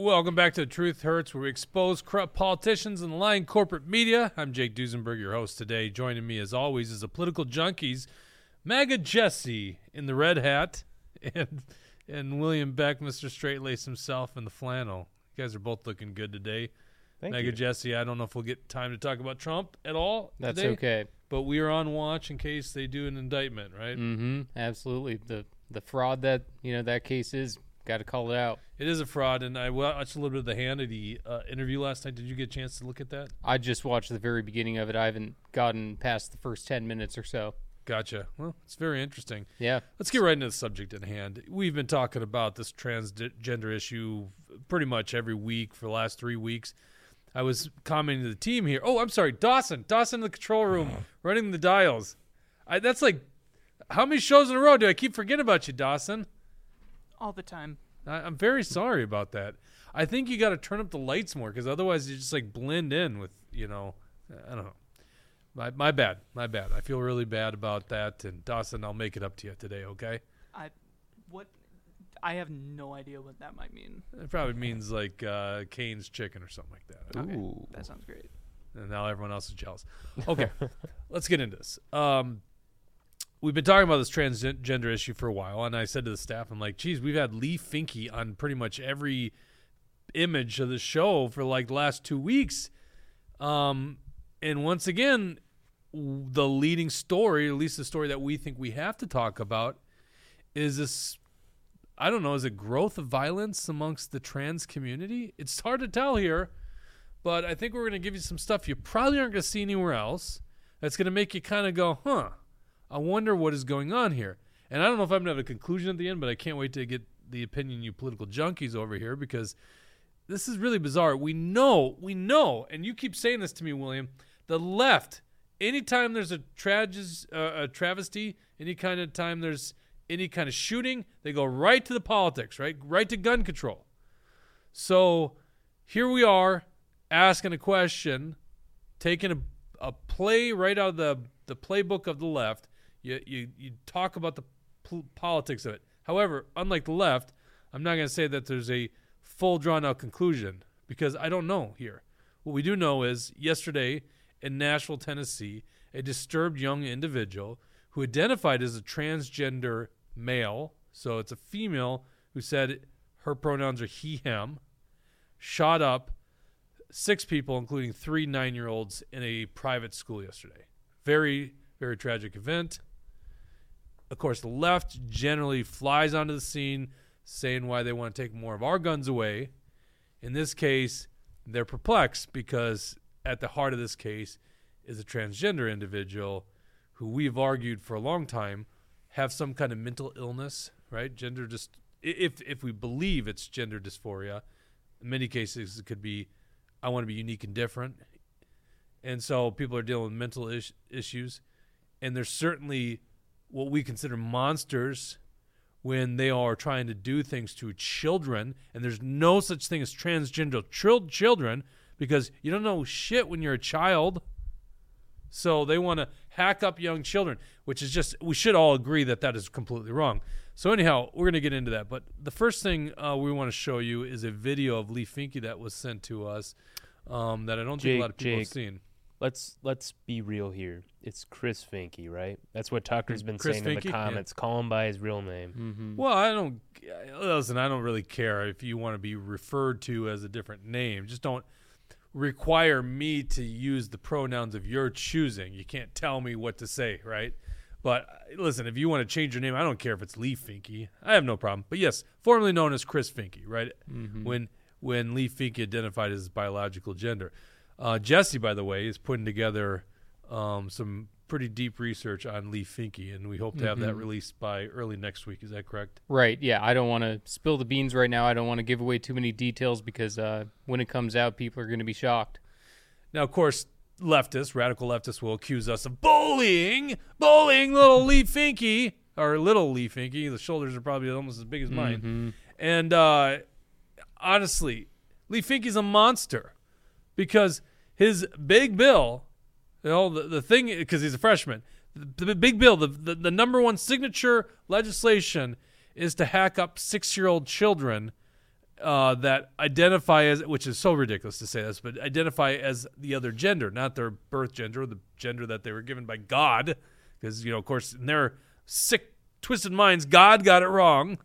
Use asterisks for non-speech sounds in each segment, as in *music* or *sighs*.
Welcome back to The Truth Hurts, where we expose corrupt politicians and lying corporate media. I'm Jake Duesenberg, your host today. Joining me, as always, is a political junkies, MAGA Jesse in the red hat, *laughs* and and William Beck, Mr. Straight Lace himself, in the flannel. You guys are both looking good today. Thank MAGA you. Jesse, I don't know if we'll get time to talk about Trump at all. That's today, okay. But we are on watch in case they do an indictment, right? Mm-hmm. Absolutely. The the fraud that you know that case is got to call it out. It is a fraud, and I watched a little bit of the Hannity uh, interview last night. Did you get a chance to look at that? I just watched the very beginning of it. I haven't gotten past the first ten minutes or so. Gotcha. Well, it's very interesting. Yeah. Let's get right into the subject at hand. We've been talking about this transgender issue pretty much every week for the last three weeks. I was commenting to the team here. Oh, I'm sorry, Dawson. Dawson in the control room, *sighs* running the dials. I, that's like, how many shows in a row do I keep forgetting about you, Dawson? All the time. I, I'm very sorry about that. I think you got to turn up the lights more because otherwise you just like blend in with you know. I don't know. My my bad. My bad. I feel really bad about that. And Dawson, I'll make it up to you today. Okay. I what I have no idea what that might mean. It probably means like uh, Cane's chicken or something like that. Okay, Ooh. that sounds great. And now everyone else is jealous. Okay, *laughs* let's get into this. Um, we've been talking about this transgender issue for a while, and I said to the staff, I'm like, geez, we've had Leigh Finke on pretty much every image of the show for like the last two weeks. Um, and once again, the leading story, at least the story that we think we have to talk about, is this I don't know, is it growth of violence amongst the trans community? It's hard to tell here, but I think we're going to give you some stuff you probably aren't going to see anywhere else that's going to make you kind of go, huh, I wonder what is going on here. And I don't know if I'm to have a conclusion at the end, but I can't wait to get the opinion you political junkies over here because this is really bizarre. We know, we know, and you keep saying this to me, William, the left, anytime there's a, tragedy, uh, a travesty, any kind of time there's any kind of shooting, they go right to the politics, right? Right to gun control. So here we are asking a question, taking a, a play right out of the, the playbook of the left. You, you, you talk about the pol- politics of it. However, unlike the left, I'm not going to say that there's a full drawn out conclusion because I don't know here. What we do know is yesterday in Nashville, Tennessee, a disturbed young individual who identified as a transgender male, so it's a female who said her pronouns are he, him, shot up six people, including three nine year olds, in a private school yesterday. Very, very tragic event. Of course, the left generally flies onto the scene saying why they want to take more of our guns away. In this case, they're perplexed because at the heart of this case is a transgender individual who we've argued for a long time have some kind of mental illness, right? Gender just if if we believe it's gender dysphoria, in many cases it could be I want to be unique and different. And so people are dealing with mental is- issues and there's certainly what we consider monsters when they are trying to do things to children and there's no such thing as transgender chil- children because you don't know shit when you're a child. So they want to hack up young children which is just we should all agree that that is completely wrong. So anyhow we're going to get into that but the first thing uh, we want to show you is a video of Leigh Finke that was sent to us um, that i don't think a lot of people have seen Let's let's be real here. It's Chris Finke, right? That's what Tucker's been Chris saying in Finke? the Yeah. comments. Call him by his real name. Mm-hmm. Well, I don't listen. I don't really care if you want to be referred to as a different name. Just don't require me to use the pronouns of your choosing. You can't tell me what to say, right? But uh, listen, if you want to change your name, I don't care if it's Leigh Finke. I have no problem. But yes, formerly known as Chris Finke, right? When when Leigh Finke identified his biological gender. Uh, Jesse, by the way, is putting together um, some pretty deep research on Leigh Finke, and we hope to have that released by early next week. Is that correct? Right. Yeah. I don't want to spill the beans right now. I don't want to give away too many details because uh, when it comes out, people are going to be shocked. Now, of course, leftists, radical leftists, will accuse us of bullying, bullying little Leigh Finke, or little Leigh Finke. The shoulders are probably almost as big as mine. And uh, honestly, Leigh Finke's a monster because his big bill, you know, the, the thing, because he's a freshman, the, the big bill, the, the, the number one signature legislation is to hack up six year old children uh, that identify as, which is so ridiculous to say this, but identify as the other gender, not their birth gender, the gender that they were given by God, because you know, of course, in their sick, twisted minds, God got it wrong.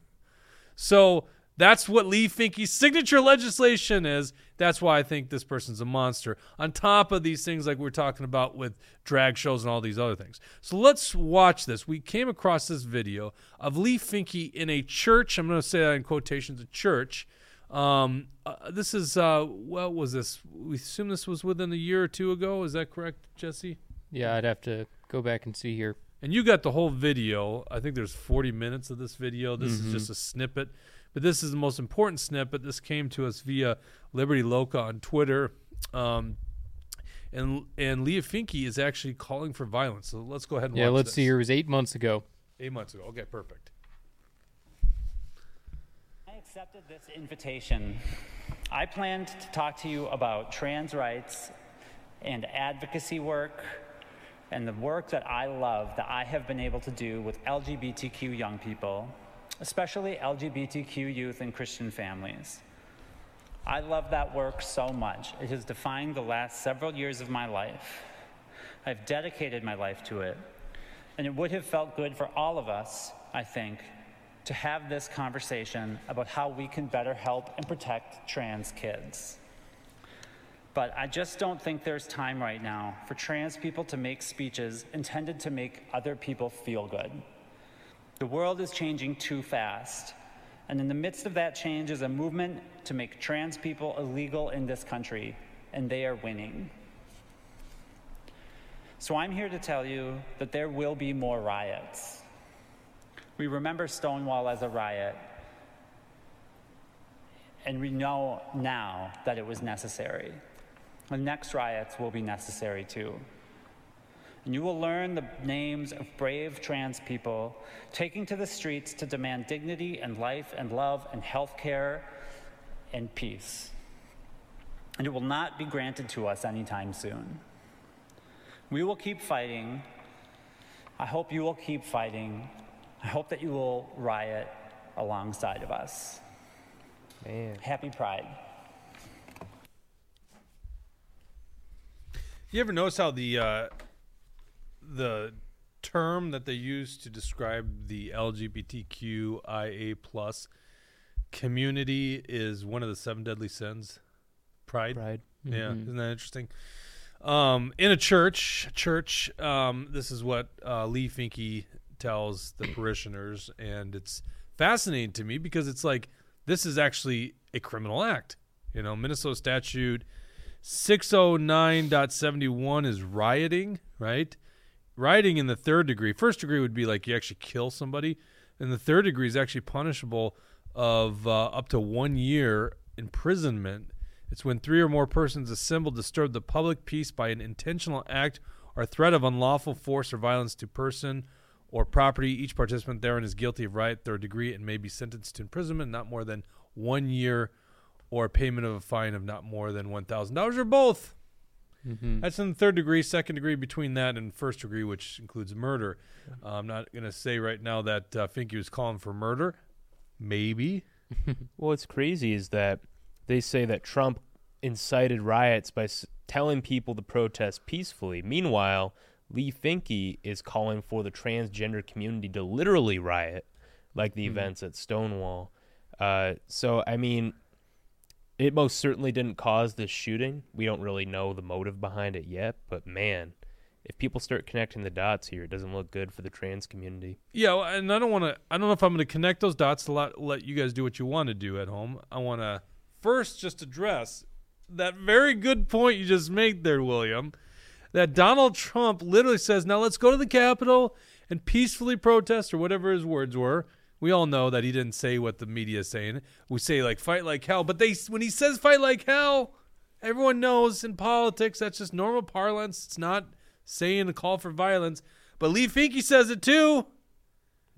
So that's what Leigh Finke's signature legislation is. That's why I think this person's a monster. On top of these things like we're talking about with drag shows and all these other things. So let's watch this. We came across this video of Leigh Finke in a church. I'm going to say that in quotations, a church. Um, uh, this is uh, what was this? We assume this was within a year or two ago. Is that correct, Jesse? Yeah, I'd have to go back and see here. And you got the whole video. I think there's 40 minutes of this video. This Mhm. is just a snippet, but this is the most important snippet. But this came to us via Liberty Loca on Twitter. Um, and and Leigh Finke is actually calling for violence. So let's go ahead and Yeah, watch let's this. see here. It was eight months ago. Eight months ago. Okay, perfect. I accepted this invitation. I planned to talk to you about trans rights and advocacy work and the work that I love that I have been able to do with LGBTQ young people, especially LGBTQ youth and Christian families. I love that work so much. It has defined the last several years of my life. I've dedicated my life to it. And it would have felt good for all of us, I think, to have this conversation about how we can better help and protect trans kids. But I just don't think there's time right now for trans people to make speeches intended to make other people feel good. The world is changing too fast. And in the midst of that change is a movement to make trans people illegal in this country, and they are winning. So I'm here to tell you that there will be more riots. We remember Stonewall as a riot, and we know now that it was necessary. The next riots will be necessary too. And you will learn the names of brave trans people taking to the streets to demand dignity and life and love and health care and peace. And it will not be granted to us anytime soon. We will keep fighting. I hope you will keep fighting. I hope that you will riot alongside of us. Man. Happy Pride. You ever notice how the uh, the term that they use to describe the LGBTQIA plus community is one of the seven deadly sins? Pride. Pride. Yeah, Mhm. isn't that interesting? Um, in a church, church. Um, this is what uh, Leigh Finke tells the parishioners, and it's fascinating to me because it's like this is actually a criminal act. You know, Minnesota statute 609.71 is rioting, right? Rioting in the third degree. First degree would be like you actually kill somebody, and the third degree is actually punishable of uh, up to one year imprisonment. It's when three or more persons assemble disturb the public peace by an intentional act or threat of unlawful force or violence to person or property. Each participant therein is guilty of riot third degree and may be sentenced to imprisonment not more than one year or payment of a fine of not more than one thousand dollars or both. Mhm. That's in the third degree, second degree between that and first degree, which includes murder. Uh, I'm not going to say right now that uh, Finke was calling for murder. Maybe. *laughs* Well, what's crazy is that they say that Trump incited riots by s- telling people to protest peacefully. Meanwhile, Leigh Finke is calling for the transgender community to literally riot, like the events at Stonewall. Uh, so, I mean, it most certainly didn't cause this shooting. We don't really know the motive behind it yet, but man, if people start connecting the dots here, it doesn't look good for the trans community. Yeah, and I don't want to. I don't know if I'm going to connect those dots to let, let you guys do what you want to do at home. I want to first just address that very good point you just made there, William. That Donald Trump literally says, "Now let's go to the Capitol and peacefully protest," or whatever his words were. We all know that he didn't say what the media is saying. We say like "fight like hell," but they when he says "fight like hell," everyone knows in politics that's just normal parlance. It's not saying a call for violence. But Leigh Finke says it too.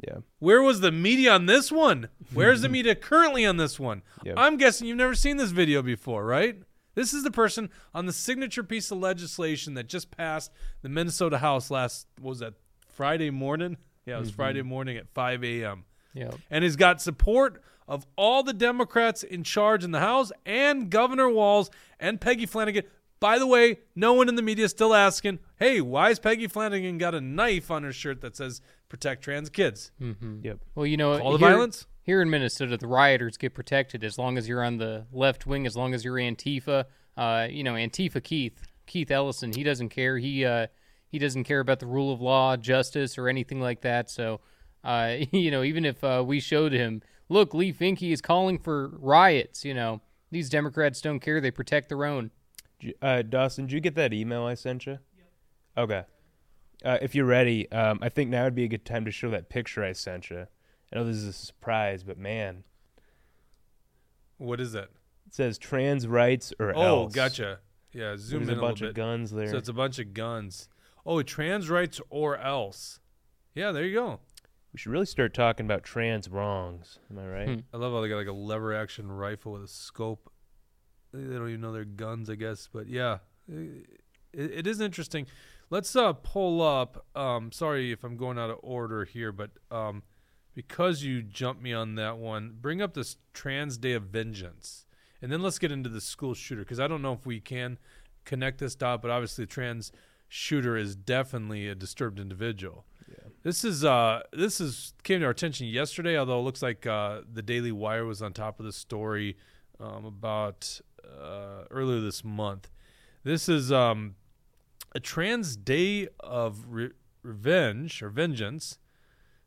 Yeah. Where was the media on this one? Where's the *laughs* media currently on this one? Yep. I'm guessing you've never seen this video before, right? This is the person on the signature piece of legislation that just passed the Minnesota House last, what was that, Friday morning? Yeah, it was mm-hmm. Friday morning at 5 a.m. Yeah. And has got support of all the Democrats in charge in the House and Governor Walz and Peggy Flanagan. By the way, no one in the media is still asking, hey, why has Peggy Flanagan got a knife on her shirt that says protect trans kids? Mm-hmm. Yep. Well, you know, all the here, violence? here in Minnesota, the rioters get protected as long as you're on the left wing, as long as you're Antifa. Uh, you know, Antifa Keith, Keith Ellison, he doesn't care. He uh, he doesn't care about the rule of law, justice, or anything like that. So, uh, *laughs* you know, even if uh, we showed him, look, Leigh Finke is calling for riots. You know, these Democrats don't care; they protect their own. Uh, Dawson, did you get that email I sent you? Okay. Uh, if you're ready, um, I think now would be a good time to show that picture I sent you. I know this is a surprise, but man, What is that? it says trans rights or else. Oh, else. gotcha. Yeah, zoom There's in a a bunch little of bit. guns there. So it's a bunch of guns. Oh, trans rights or else. Yeah, there you go. We should really start talking about trans wrongs. Am I right? Hmm. I love how they got like a lever action rifle with a scope. They don't even know they're guns, I guess. But yeah, it, it is interesting. Let's uh, pull up. Um, sorry if I'm going out of order here, but um, because you jumped me on that one, bring up this Trans Day of Vengeance, and then let's get into the school shooter because I don't know if we can connect this dot, but obviously the trans shooter is definitely a disturbed individual. This is uh this is came to our attention yesterday, although it looks like uh, the Daily Wire was on top of the story um, about uh, earlier this month. This is um, a trans day of re- revenge or vengeance.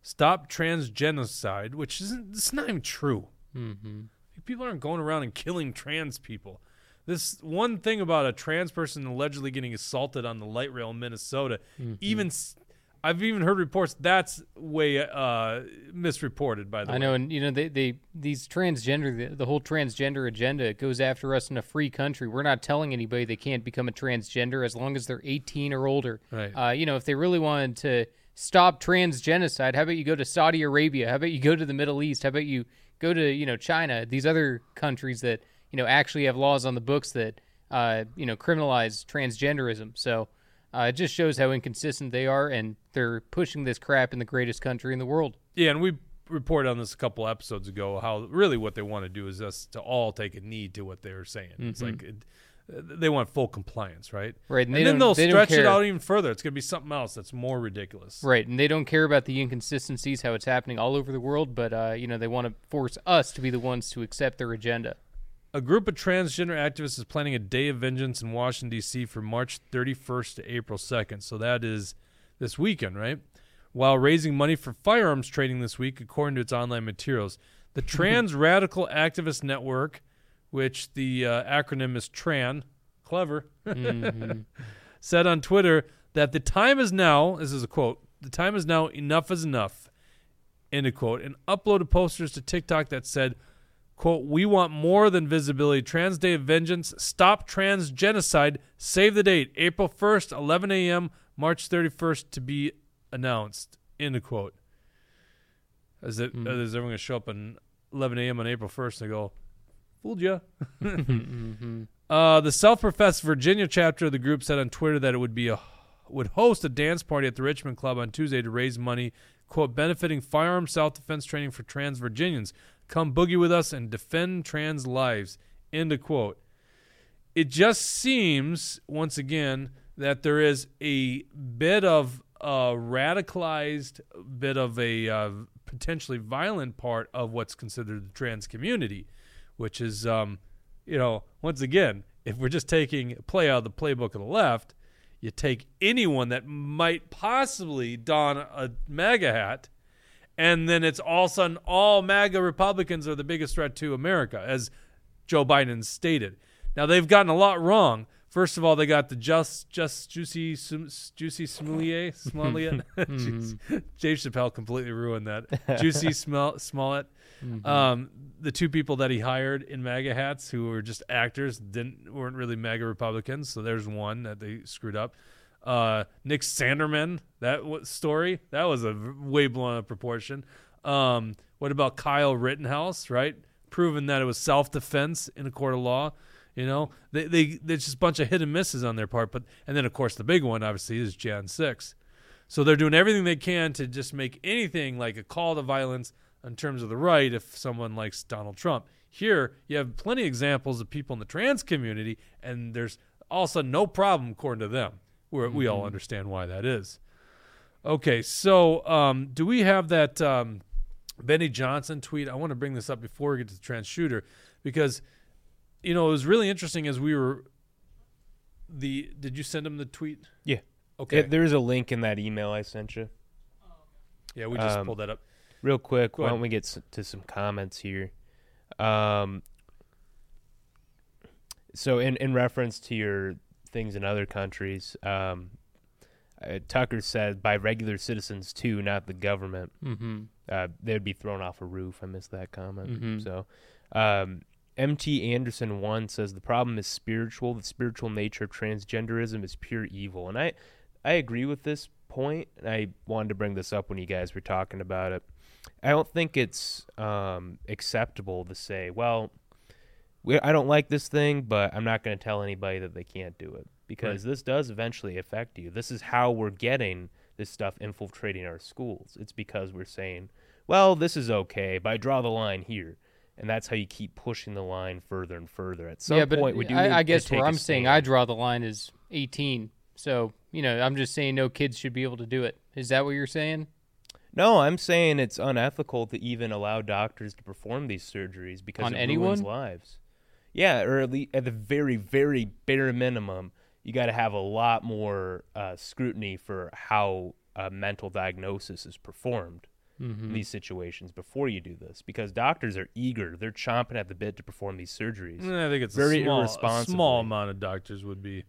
Stop trans genocide, which isn't it's not even true. Mm-hmm. People aren't going around and killing trans people. This one thing about a trans person allegedly getting assaulted on the light rail in Minnesota, even s- I've even heard reports that's way uh, misreported. By the I way, know, and you know, they, they these transgender, the, the whole transgender agenda goes after us in a free country. We're not telling anybody they can't become a transgender as long as they're 18 or older. Right. Uh, you know, if they really wanted to stop trans genocide, how about you go to Saudi Arabia? How about you go to the Middle East? How about you go to you know China? These other countries that you know actually have laws on the books that uh, you know criminalize transgenderism. So. Uh, it just shows how inconsistent they are, and they're pushing this crap in the greatest country in the world. Yeah, and we reported on this a couple episodes ago. How really what they want to do is us to all take a knee to what they're saying. It's like it, they want full compliance, right? Mm-hmm. Right, and And, they then they'll they stretch it out even further. It's going to be something else that's more ridiculous. Right, and they don't care about the inconsistencies, how it's happening all over the world, but uh, you know they want to force us to be the ones to accept their agenda. A group of transgender activists is planning a day of vengeance in Washington D.C. from March 31st to April 2nd. So that is this weekend, right? While raising money for firearms trading this week, according to its online materials, the *laughs* Trans Radical Activist Network, which the uh, acronym is TRAN, clever, *laughs* said on Twitter that the time is now. This is a quote. The time is now. Enough is enough. End of quote. And uploaded posters to TikTok that said, quote, we want more than visibility. Trans Day of Vengeance. Stop trans genocide. Save the date. April 1st, 11 a.m., March 31st to be announced. End of quote. Is it? Hmm. Is everyone going to show up at 11 a.m. on April 1st and go, fooled ya? *laughs* *laughs* Uh, the self-professed Virginia chapter of the group said on Twitter that it would be a would host a dance party at the Richmond Club on Tuesday to raise money, quote, benefiting firearm self-defense training for trans Virginians. Come boogie with us and defend trans lives. End of quote. It just seems once again that there is a bit of a radicalized, bit of a uh, potentially violent part of what's considered the trans community, which is um, you know, once again, if we're just taking play out of the playbook of the left, you take anyone that might possibly don a MAGA hat, and then it's all of a sudden all MAGA Republicans are the biggest threat to America, as Joe Biden stated. Now they've gotten a lot wrong. First of all, they got the just just juicy juicy Smollett Smollett. *laughs* *laughs* Dave Chappelle completely ruined that. *laughs* Juicy Smell Smollett. Um, the two people that he hired in MAGA hats, who were just actors, didn't weren't really MAGA Republicans. So there's one that they screwed up. Uh, Nick Sanderman, that w- story that was a v- way blown out of proportion. Um, what about Kyle Rittenhouse? Right, proven that it was self defense in a court of law. You know, they they there's just a bunch of hit and misses on their part. But and then of course the big one obviously is Jan six. So they're doing everything they can to just make anything like a call to violence in terms of the right if someone likes Donald Trump. Here, you have plenty of examples of people in the trans community, and there's all of a sudden no problem according to them. We're, We all understand why that is. Okay, so um, do we have that um, Benny Johnson tweet? I want to bring this up before we get to the trans shooter because you know it was really interesting as we were. The did you send him the tweet? Yeah. Okay. Yeah, there's a link in that email I sent you. yeah, we just um, pulled that up. Real quick, Go why ahead. don't we get to some comments here? Um, so, in, in reference to your things in other countries, um, uh, Tucker said by regular citizens too, not the government. Mm-hmm. Uh, they'd be thrown off a roof. I missed that comment. Mhm. So, um, MT Anderson one says the problem is spiritual. The spiritual nature of transgenderism is pure evil, and I, I agree with this point. And I wanted to bring this up when you guys were talking about it. I don't think it's um, acceptable to say, well, we, I don't like this thing, but I'm not going to tell anybody that they can't do it because this does eventually affect you. This is how we're getting this stuff infiltrating our schools. It's because we're saying, well, this is okay, but I draw the line here. And that's how you keep pushing the line further and further. At some yeah, but point, we do. need I, I guess where I'm saying. I draw the line is 18. So you know, I'm just saying no kids should be able to do it. Is that what you're saying? No, I'm saying it's unethical to even allow doctors to perform these surgeries because On it anyone? ruins lives. Yeah, or at, least at the very, very bare minimum, you got to have a lot more uh, scrutiny for how a mental diagnosis is performed Mm-hmm. in these situations before you do this, because doctors are eager; they're chomping at the bit to perform these surgeries. Eh, I think it's Very a small, a small amount of doctors would be.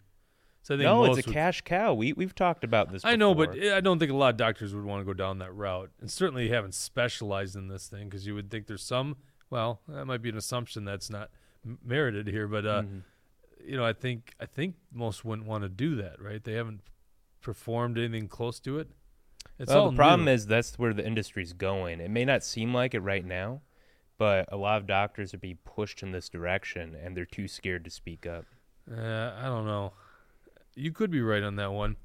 So I think no, it's a would- cash cow. We we've talked about this. I know, but. I don't think a lot of doctors would want to go down that route, and certainly you haven't specialized in this thing because you would think there's some. Well, that might be an assumption that's not merited here, but uh, Mhm. you know, I think I think most wouldn't want to do that, right? They haven't performed anything close to it. It's well, the problem new. is that's where the industry's going. It may not seem like it right now, but a lot of doctors are being pushed in this direction, and they're too scared to speak up. Uh, I don't know. You could be right on that one.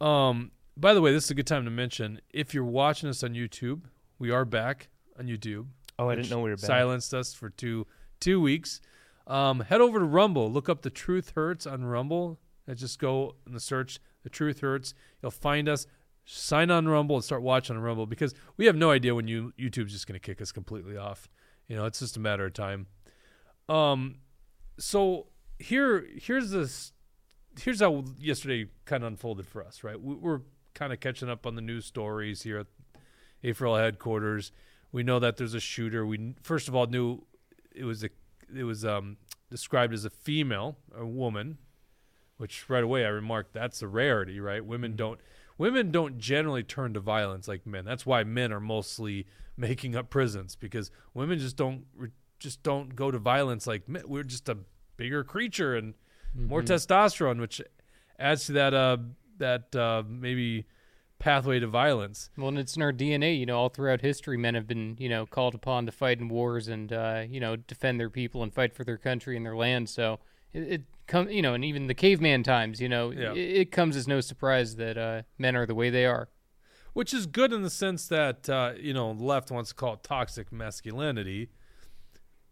Um, by the way, this is a good time to mention if you're watching us on YouTube, we are back on YouTube. Oh, I didn't know we were back. Silenced us for two two weeks. Um, head over to Rumble. Look up the Truth Hurts on Rumble. And just go in the search. The Truth Hurts. You'll find us. Sign on Rumble and start watching on Rumble because we have no idea when you YouTube's just going to kick us completely off. You know, it's just a matter of time. Um, so here here's this here's how yesterday kind of unfolded for us right we, we're kind of catching up on the news stories here at AFRL headquarters we know that there's a shooter we first of all knew it was a it was um described as a female a woman which right away I remarked that's a rarity right women don't women don't generally turn to violence like men that's why men are mostly *laughs* making up prisons because women just don't just don't go to violence like men. we're just a bigger creature and more Mm-hmm. testosterone which adds to that uh that uh maybe pathway to violence Well, and it's in our DNA. You know, all throughout history, men have been, you know, called upon to fight in wars and, uh, you know, defend their people and fight for their country and their land. So it, it comes, you know, and even the caveman times, you know, Yeah. it, it comes as no surprise that uh, men are the way they are. which is good in the sense that uh, you know the left wants to call it toxic masculinity.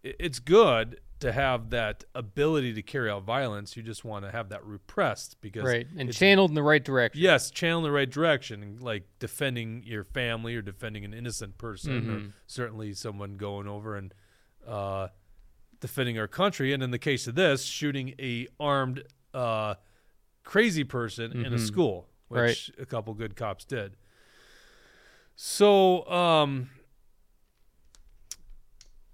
It's good to have that ability to carry out violence. You just want to have that repressed because Right. And channeled in the right direction. yes, channel in the right direction, like defending your family or defending an innocent person, or Mhm. certainly someone going over and uh, defending our country. And in the case of this, shooting a armed uh, crazy person in a Mhm. school, Right. which a couple good cops did. So, um,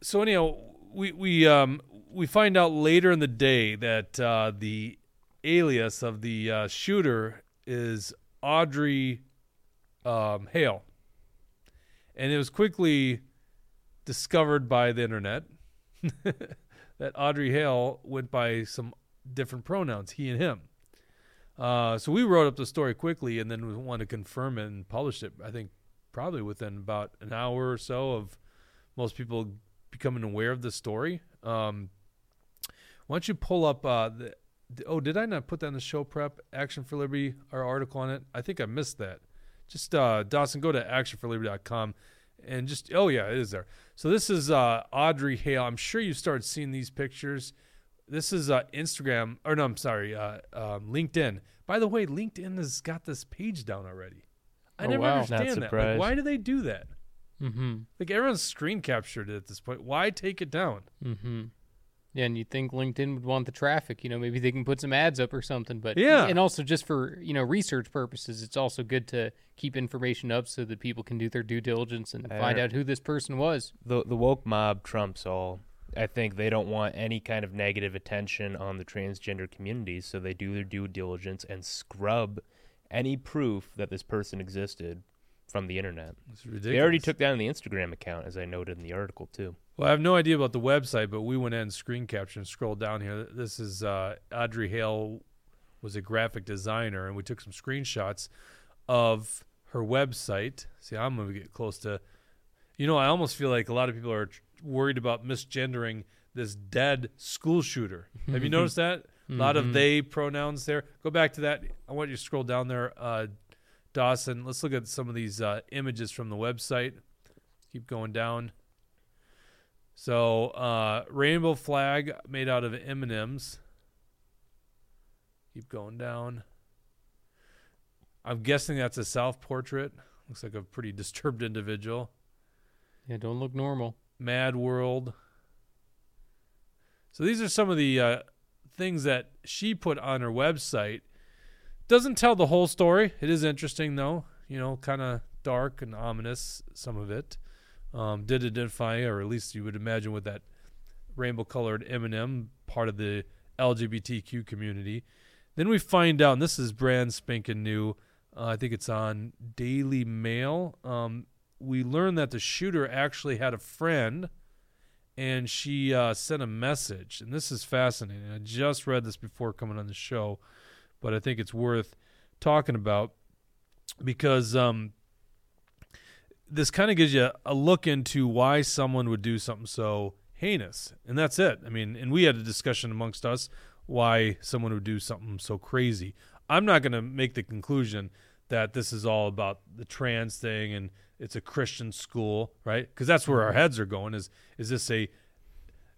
so anyhow, we we um we find out later in the day that uh, the alias of the uh, shooter is Audrey um, Hale, and it was quickly discovered by the internet *laughs* that Audrey Hale went by some different pronouns, he and him. Uh, so we wrote up the story quickly, and then we wanted to confirm it and publish it. I think probably within about an hour or so of most people becoming aware of the story. Um, why don't you pull up? Uh, the, the- oh, did I not put that in the show prep? Action for Liberty, our article on it. I think I missed that. Just uh, Dawson, go to actionforliberty.com and just oh yeah, it is there. So this is uh, Audrey Hale. I'm sure you started seeing these pictures. This is uh, Instagram, or no, I'm sorry, uh, um, LinkedIn. By the way, LinkedIn has got this page down already. I Oh, never wow. Not understand that. Like, surprised. why do they do that? Mm-hmm. Like everyone's screen captured it at this point. Why take it down? Mm-hmm. Yeah, and you'd think LinkedIn would want the traffic. You know, maybe they can put some ads up or something. But Yeah. and also just for you know research purposes, it's also good to keep information up so that people can do their due diligence and find Uh, out who this person was. the the woke mob trumps all. I think they don't want any kind of negative attention on the transgender community, so they do their due diligence and scrub any proof that this person existed from the internet. It's ridiculous. They already took down the Instagram account, as I noted in the article too. Well, I have no idea about the website, but we went in and screen capture and scrolled down here. This is uh, Audrey Hale was a graphic designer, and we took some screenshots of her website. See, I'm gonna get close to. You know, I almost feel like a lot of people are worried about misgendering this dead school shooter. Have you *laughs* noticed that? A lot of Mhm. they pronouns there. Go back to that. I want you to scroll down there, uh, Dawson. Let's look at some of these uh, images from the website. Keep going down. So, uh, rainbow flag made out of M and M's. Keep going down. I'm guessing that's a self portrait. Looks like a pretty *laughs* disturbed individual. Yeah, don't look normal. Mad World. So these are some of the uh, things that she put on her website. Doesn't tell the whole story. It is interesting though. You know, kind of dark and ominous. Some of it um, did identify, or at least you would imagine, with that rainbow-colored M&M, part of the LGBTQ community. Then we find out, and this is brand spanking new. Uh, I think it's on Daily Mail. Um, we learn that the shooter actually had a friend and she uh, sent a message and this is fascinating i just read this before coming on the show but i think it's worth talking about because um, this kind of gives you a look into why someone would do something so heinous and that's it i mean and we had a discussion amongst us why someone would do something so crazy i'm not going to make the conclusion that this is all about the trans thing and it's a Christian school, right? Because that's where our heads are going. Is is this a,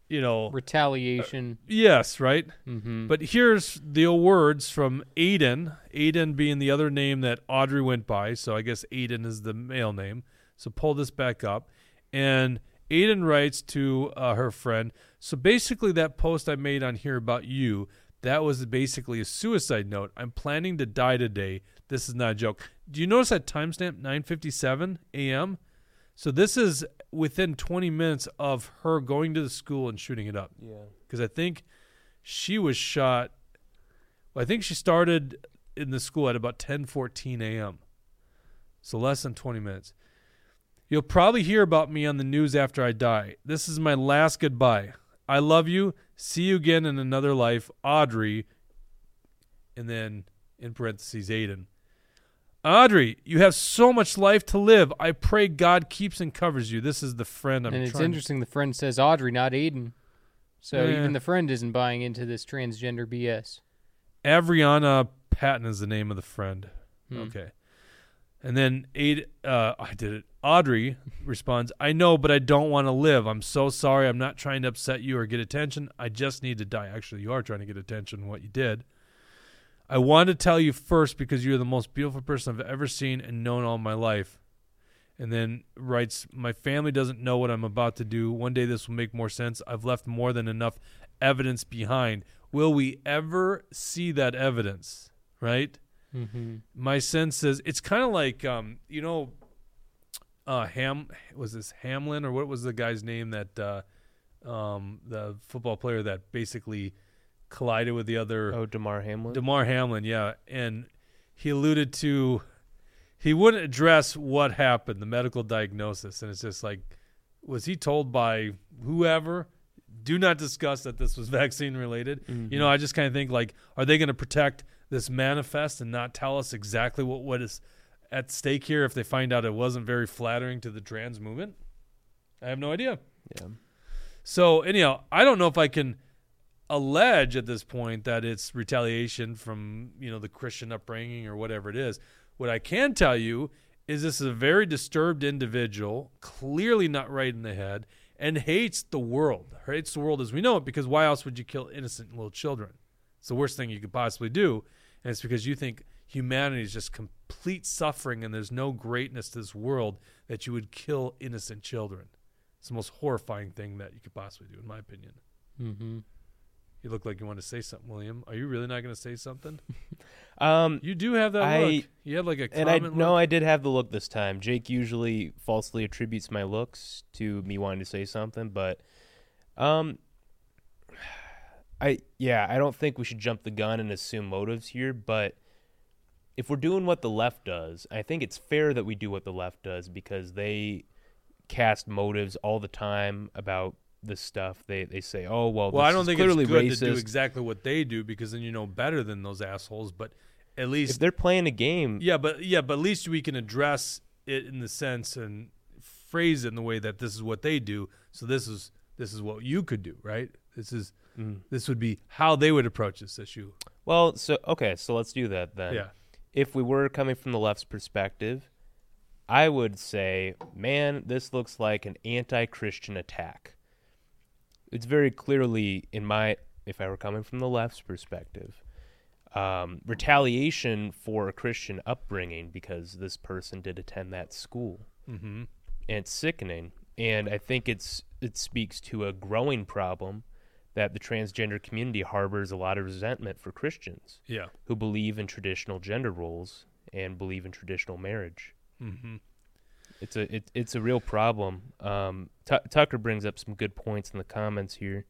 you know, Retaliation. yes, right? mm-hmm. But here's the words from Aiden. Aiden being the other name that Audrey went by, so I guess Aiden is the male name. So pull this back up, and Aiden writes to uh, her friend. So basically, that post I made on here about you, that was basically a suicide note. I'm planning to die today. This is not a joke. Do you notice that timestamp 9:57 a.m.? So this is within 20 minutes of her going to the school and shooting it up Yeah. because I think she was shot. Well, I think she started in the school at about 10:14 a.m. So less than 20 minutes. You'll probably hear about me on the news after I die. This is my last goodbye. I love you. See you again in another life, Audrey. And then in parentheses, Aiden. Audrey, you have so much life to live. I pray God keeps and covers you. This is the friend I'm and it's trying to interesting. The friend says Audrey, not Aiden. So Yeah. even the friend isn't buying into this transgender BS. Averianna Patton is the name of the friend. Hmm. Okay. And then Aid, uh, I did it. Audrey responds, I know, but I don't want to live. I'm so sorry. I'm not trying to upset you or get attention. I just need to die. Actually, you are trying to get attention what you did. I want to tell you first because you're the most beautiful person I've ever seen and known all my life. And then writes, My family doesn't know what I'm about to do. One day this will make more sense. I've left more than enough evidence behind. Will we ever see that evidence? Right? Mm-hmm. my sense is it's kind of like um you know uh ham was this hamlin or what was the guy's name that uh um the football player that basically collided with the other Oh, Damar Hamlin. Damar Hamlin yeah. And he alluded to he wouldn't address what happened the medical diagnosis. And it's just like was he told by whoever? Do not discuss that this was *laughs* vaccine related. You know i just kind of think like are they going to protect this manifest and not tell us exactly what, what is at stake here if they find out it wasn't very flattering to the trans movement i have no idea yeah. so anyhow i don't know if i can allege at this point that it's retaliation from you know the christian upbringing or whatever it is what i can tell you is this is a very disturbed individual, clearly not right in the head, and hates the world. Hates the world as we know it because why else would you kill innocent little children? It's the worst thing you could possibly do, and it's because you think humanity is just complete suffering and there's no greatness to this world that you would kill innocent children. It's the most horrifying thing that you could possibly do, in my opinion. Mm-hmm. You look like you want to say something, William. Are you really not going to say something? *laughs* Um, You do have that I- look. You have like a and I no. I did have the look this time. Jake usually falsely attributes my looks to me wanting to say something, but um, *sighs* I yeah, I don't think we should jump the gun and assume motives here. But if we're doing what the left does, I think it's fair that we do what the left does because they cast motives all the time about this stuff. They they say, oh well, Well, this I don't is think clearly it's good racist. to do exactly what they do because then you know better than those assholes. But at if least, they're playing a game, yeah, but yeah, but at least we can address it in the sense and phrase it in the way that this is what they do. So this is this is what you could do, right? This is Mm. this would be how they would approach this issue. Well, so okay, so let's do that then. Yeah. If we were coming from the left's perspective, I would say, man, this looks like an anti-Christian attack. It's very clearly in my if I were coming from the left's perspective, um, retaliation for a Christian upbringing because this person did attend that school, Mm-hmm. and it's sickening. And I think it's it speaks to a growing problem that the transgender community harbors a lot of resentment for Christians Yeah. who believe in traditional gender roles and believe in traditional marriage. Mm-hmm. It's a it, it's a real problem. Um, Tu Tucker brings up some good points in the comments here.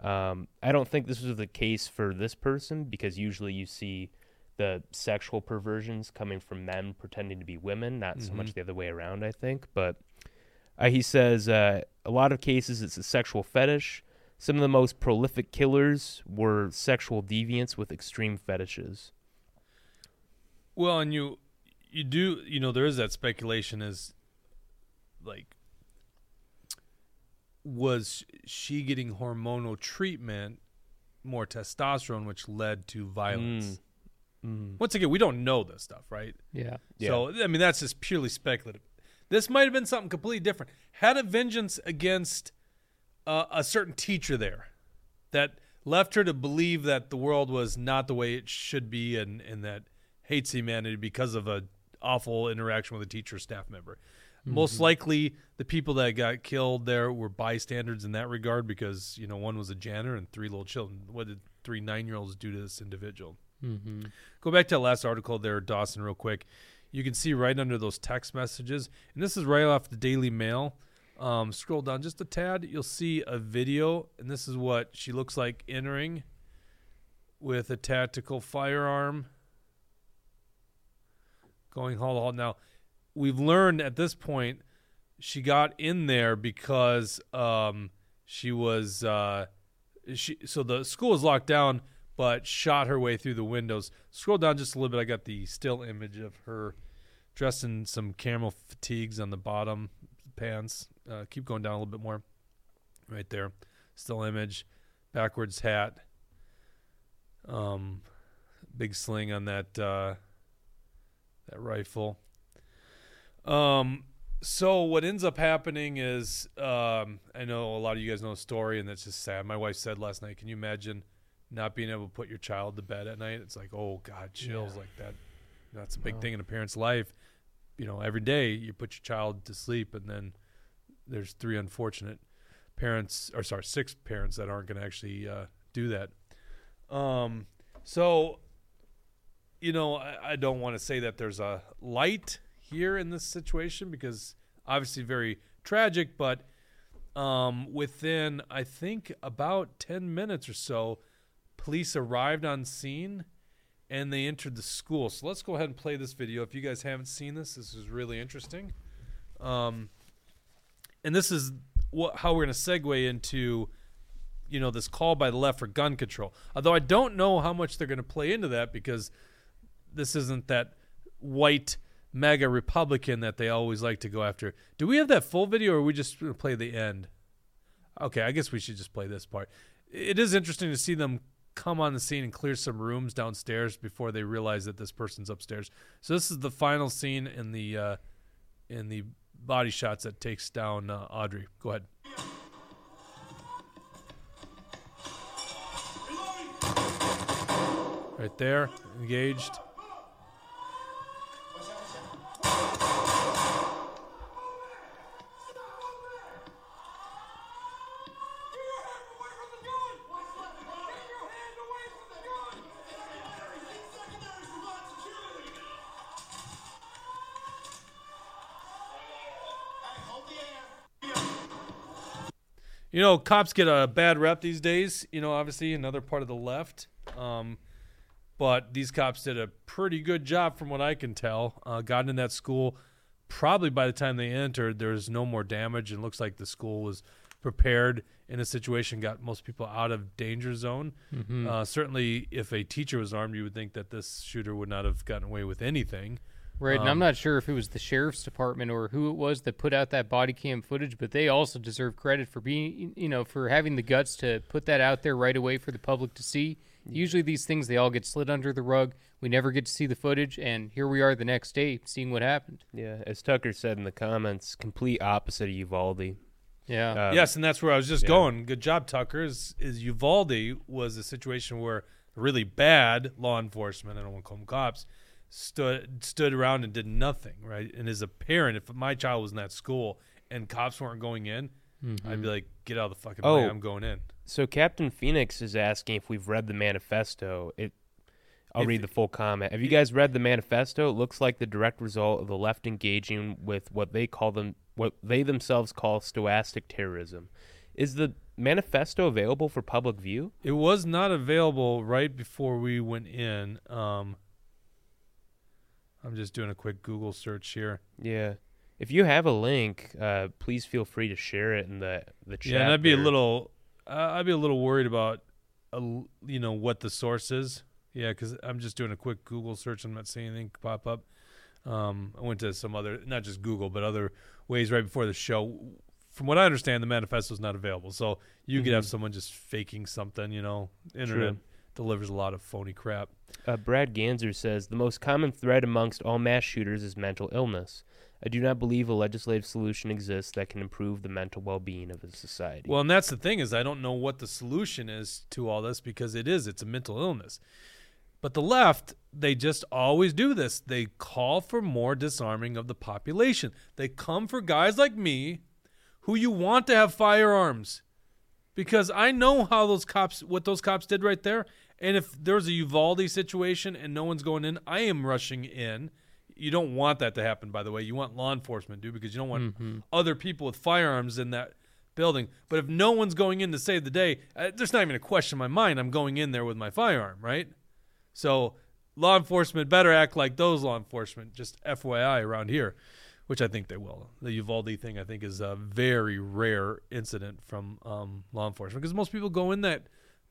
Um, I don't think this was the case for this person because usually you see the sexual perversions coming from men pretending to be women, not so much Mhm. the other way around. I think, but uh, he says uh, a lot of cases it's a sexual fetish. Some of the most prolific killers were sexual deviants with extreme fetishes. Well, and you you do you know there is that speculation as like was she getting hormonal treatment more testosterone which led to violence. Mm. Once again, we don't know this stuff, right? Yeah. Yeah. So I mean that's just purely speculative. This might have been something completely different. Had a vengeance against uh, a certain teacher there that left her to believe that the world was not the way it should be and, and that hates humanity because of a awful interaction with a teacher staff member. Most likely, the people that got killed there were bystanders in that regard because you know one was a janitor and three little children. What did three nine-year-olds do to this individual? Mm-hmm. Go back to that last article there, Dawson, real quick. You can see right under those text messages, and this is right off the Daily Mail. Um, scroll down just a tad, you'll see a video, and this is what she looks like entering with a tactical firearm. Going haul to. Now, we've learned at this point she got in there because um, she was uh, she. So the school is locked down, but shot her way through the windows. Scroll down just a little bit. I got the still image of her dressed in some camel fatigues on the bottom pants. Uh, keep going down a little bit more. Right there, still image, backwards hat, um, big sling on that uh, that rifle. Um, so what ends up happening is, um, I know a lot of you guys know the story, and that's just sad. My wife said last night, "Can you imagine not being able to put your child to bed at night?" It's like, oh God, chills Yeah. like that. That's a big Wow. thing in a parent's life. You know, every day you put your child to sleep, and then there's three unfortunate parents, or sorry, six parents that aren't going to actually uh, do that. Um, so, you know, I, I don't want to say that there's a light here in this situation because obviously very tragic, but um, within I think about ten minutes or so, police arrived on scene and they entered the school. So let's go ahead and play this video. If you guys haven't seen this, this is really interesting. Um, and this is what how we're going to segue into you know this call by the left for gun control. Although I don't know how much they're going to play into that because this isn't that white MAGA Republican that they always like to go after. Do we have that full video, or are we just play the end? Okay, I guess we should just play this part. It is interesting to see them come on the scene and clear some rooms downstairs before they realize that this person's upstairs. So this is the final scene in the uh, in the body shots that takes down uh, Audrey. Go ahead. Right there, engaged. You know, cops get a bad rep these days. You know, obviously another part of the left. Um, but these cops did a pretty good job, from what I can tell. Uh, got in that school. Probably by the time they entered, there was no more damage, and looks like the school was prepared in a situation, got most people out of danger zone. Uh, certainly, if a teacher was armed, you would think that this shooter would not have gotten away with anything. Right, and I'm Um, not sure if it was the sheriff's department or who it was that put out that body cam footage, but they also deserve credit for being, you know, for having the guts to put that out there right away for the public to see. Usually, these things they all get slid under the rug. We never get to see the footage, and here we are the next day seeing what happened. Yeah, as Tucker said in the comments, complete opposite of Uvalde. Yeah, Um, yes, and that's where I was just yeah. going. Good job, Tucker. Is, is Uvalde was a situation where really bad law enforcement, I don't want to call them cops, stood stood around and did nothing, right? And as a parent, if my child was in that school and cops weren't going in, I'd be like, get out of the fucking way, Oh. I'm going in. So Captain Phoenix is asking if we've read the manifesto. It I'll If- read the full comment. Have you guys read the manifesto? It looks like the direct result of the left engaging with what they call them what they themselves call stochastic terrorism. Is the manifesto available for public view? It was not available right before we went in. Um, I'm just doing a quick Google search here. Yeah. If you have a link, uh, please feel free to share it in the the chat. Yeah, and I'd be a little, uh, I'd be a little worried about, uh, you know, what the source is. Yeah, because I'm just doing a quick Google search. I'm not seeing anything pop up. Um, I went to some other, not just Google, but other ways right before the show. From what I understand, the manifesto is not available, so you could have someone just faking something. You know, internet True. Delivers a lot of phony crap. Uh, Brad Ganser says the most common threat amongst all mass shooters is mental illness. I do not believe a legislative solution exists that can improve the mental well-being of a society. Well, and that's the thing is I don't know what the solution is to all this because it is it's a mental illness. But the left, they just always do this. They call for more disarming of the population. They come for guys like me who you want to have firearms. Because I know how those cops what those cops did right there. And if there's a Uvalde situation and no one's going in, I am rushing in. You don't want that to happen, by the way. You want law enforcement, dude, because you don't want other people with firearms in that building. But if no one's going in to save the day, uh, there's not even a question in my mind. I'm going in there with my firearm, right? So law enforcement better act like those law enforcement. Just FYI around here, which I think they will. The Uvalde thing, I think, is a very rare incident from um, law enforcement because most people go in that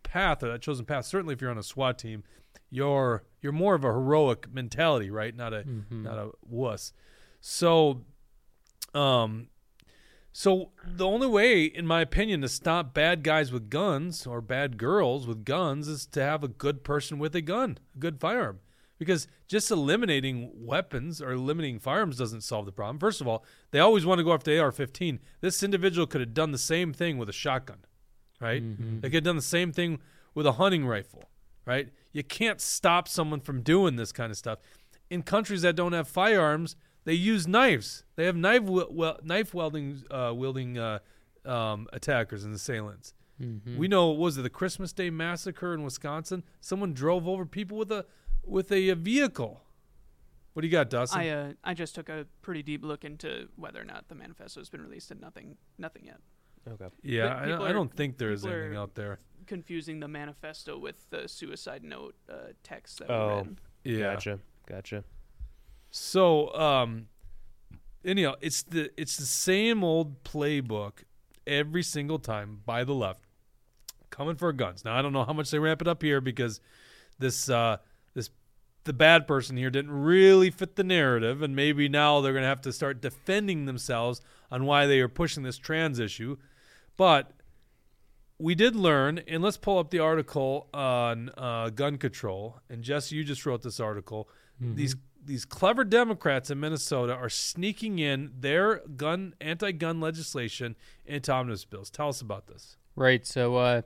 path or that chosen path. Certainly, if you're on a SWAT team, you're you're more of a heroic mentality, right? Not a not a wuss. So, um, so the only way, in my opinion, to stop bad guys with guns or bad girls with guns is to have a good person with a gun, a good firearm. Because just eliminating weapons or eliminating firearms doesn't solve the problem. First of all, they always want to go after the AR-15. This individual could have done the same thing with a shotgun, right? They could have done the same thing with a hunting rifle, right? You can't stop someone from doing this kind of stuff. In countries that don't have firearms, they use knives. They have knife wel- wel- knife welding uh, wielding uh, um, attackers and assailants. We know what was it the Christmas Day massacre in Wisconsin? Someone drove over people with a with a, uh vehicle. What do you got, Dustin? I uh, I just took a pretty deep look into whether or not the manifesto has been released, and nothing nothing yet. Okay. yeah, but I don't, I are- don't think there is anything are- out there. Confusing the manifesto with the suicide note uh, text that Oh. we read. Yeah. Gotcha. Gotcha. So, um, anyhow, it's the it's the same old playbook every single time by the left, coming for guns. Now I don't know how much they ramp it up here because this uh, this the bad person here didn't really fit the narrative, and maybe now they're gonna have to start defending themselves on why they are pushing this trans issue. But we did learn, and let's pull up the article on uh, gun control. And Jesse, you just wrote this article. These these clever Democrats in Minnesota are sneaking in their gun anti-gun legislation into omnibus bills. Tell us about this. Right. So uh,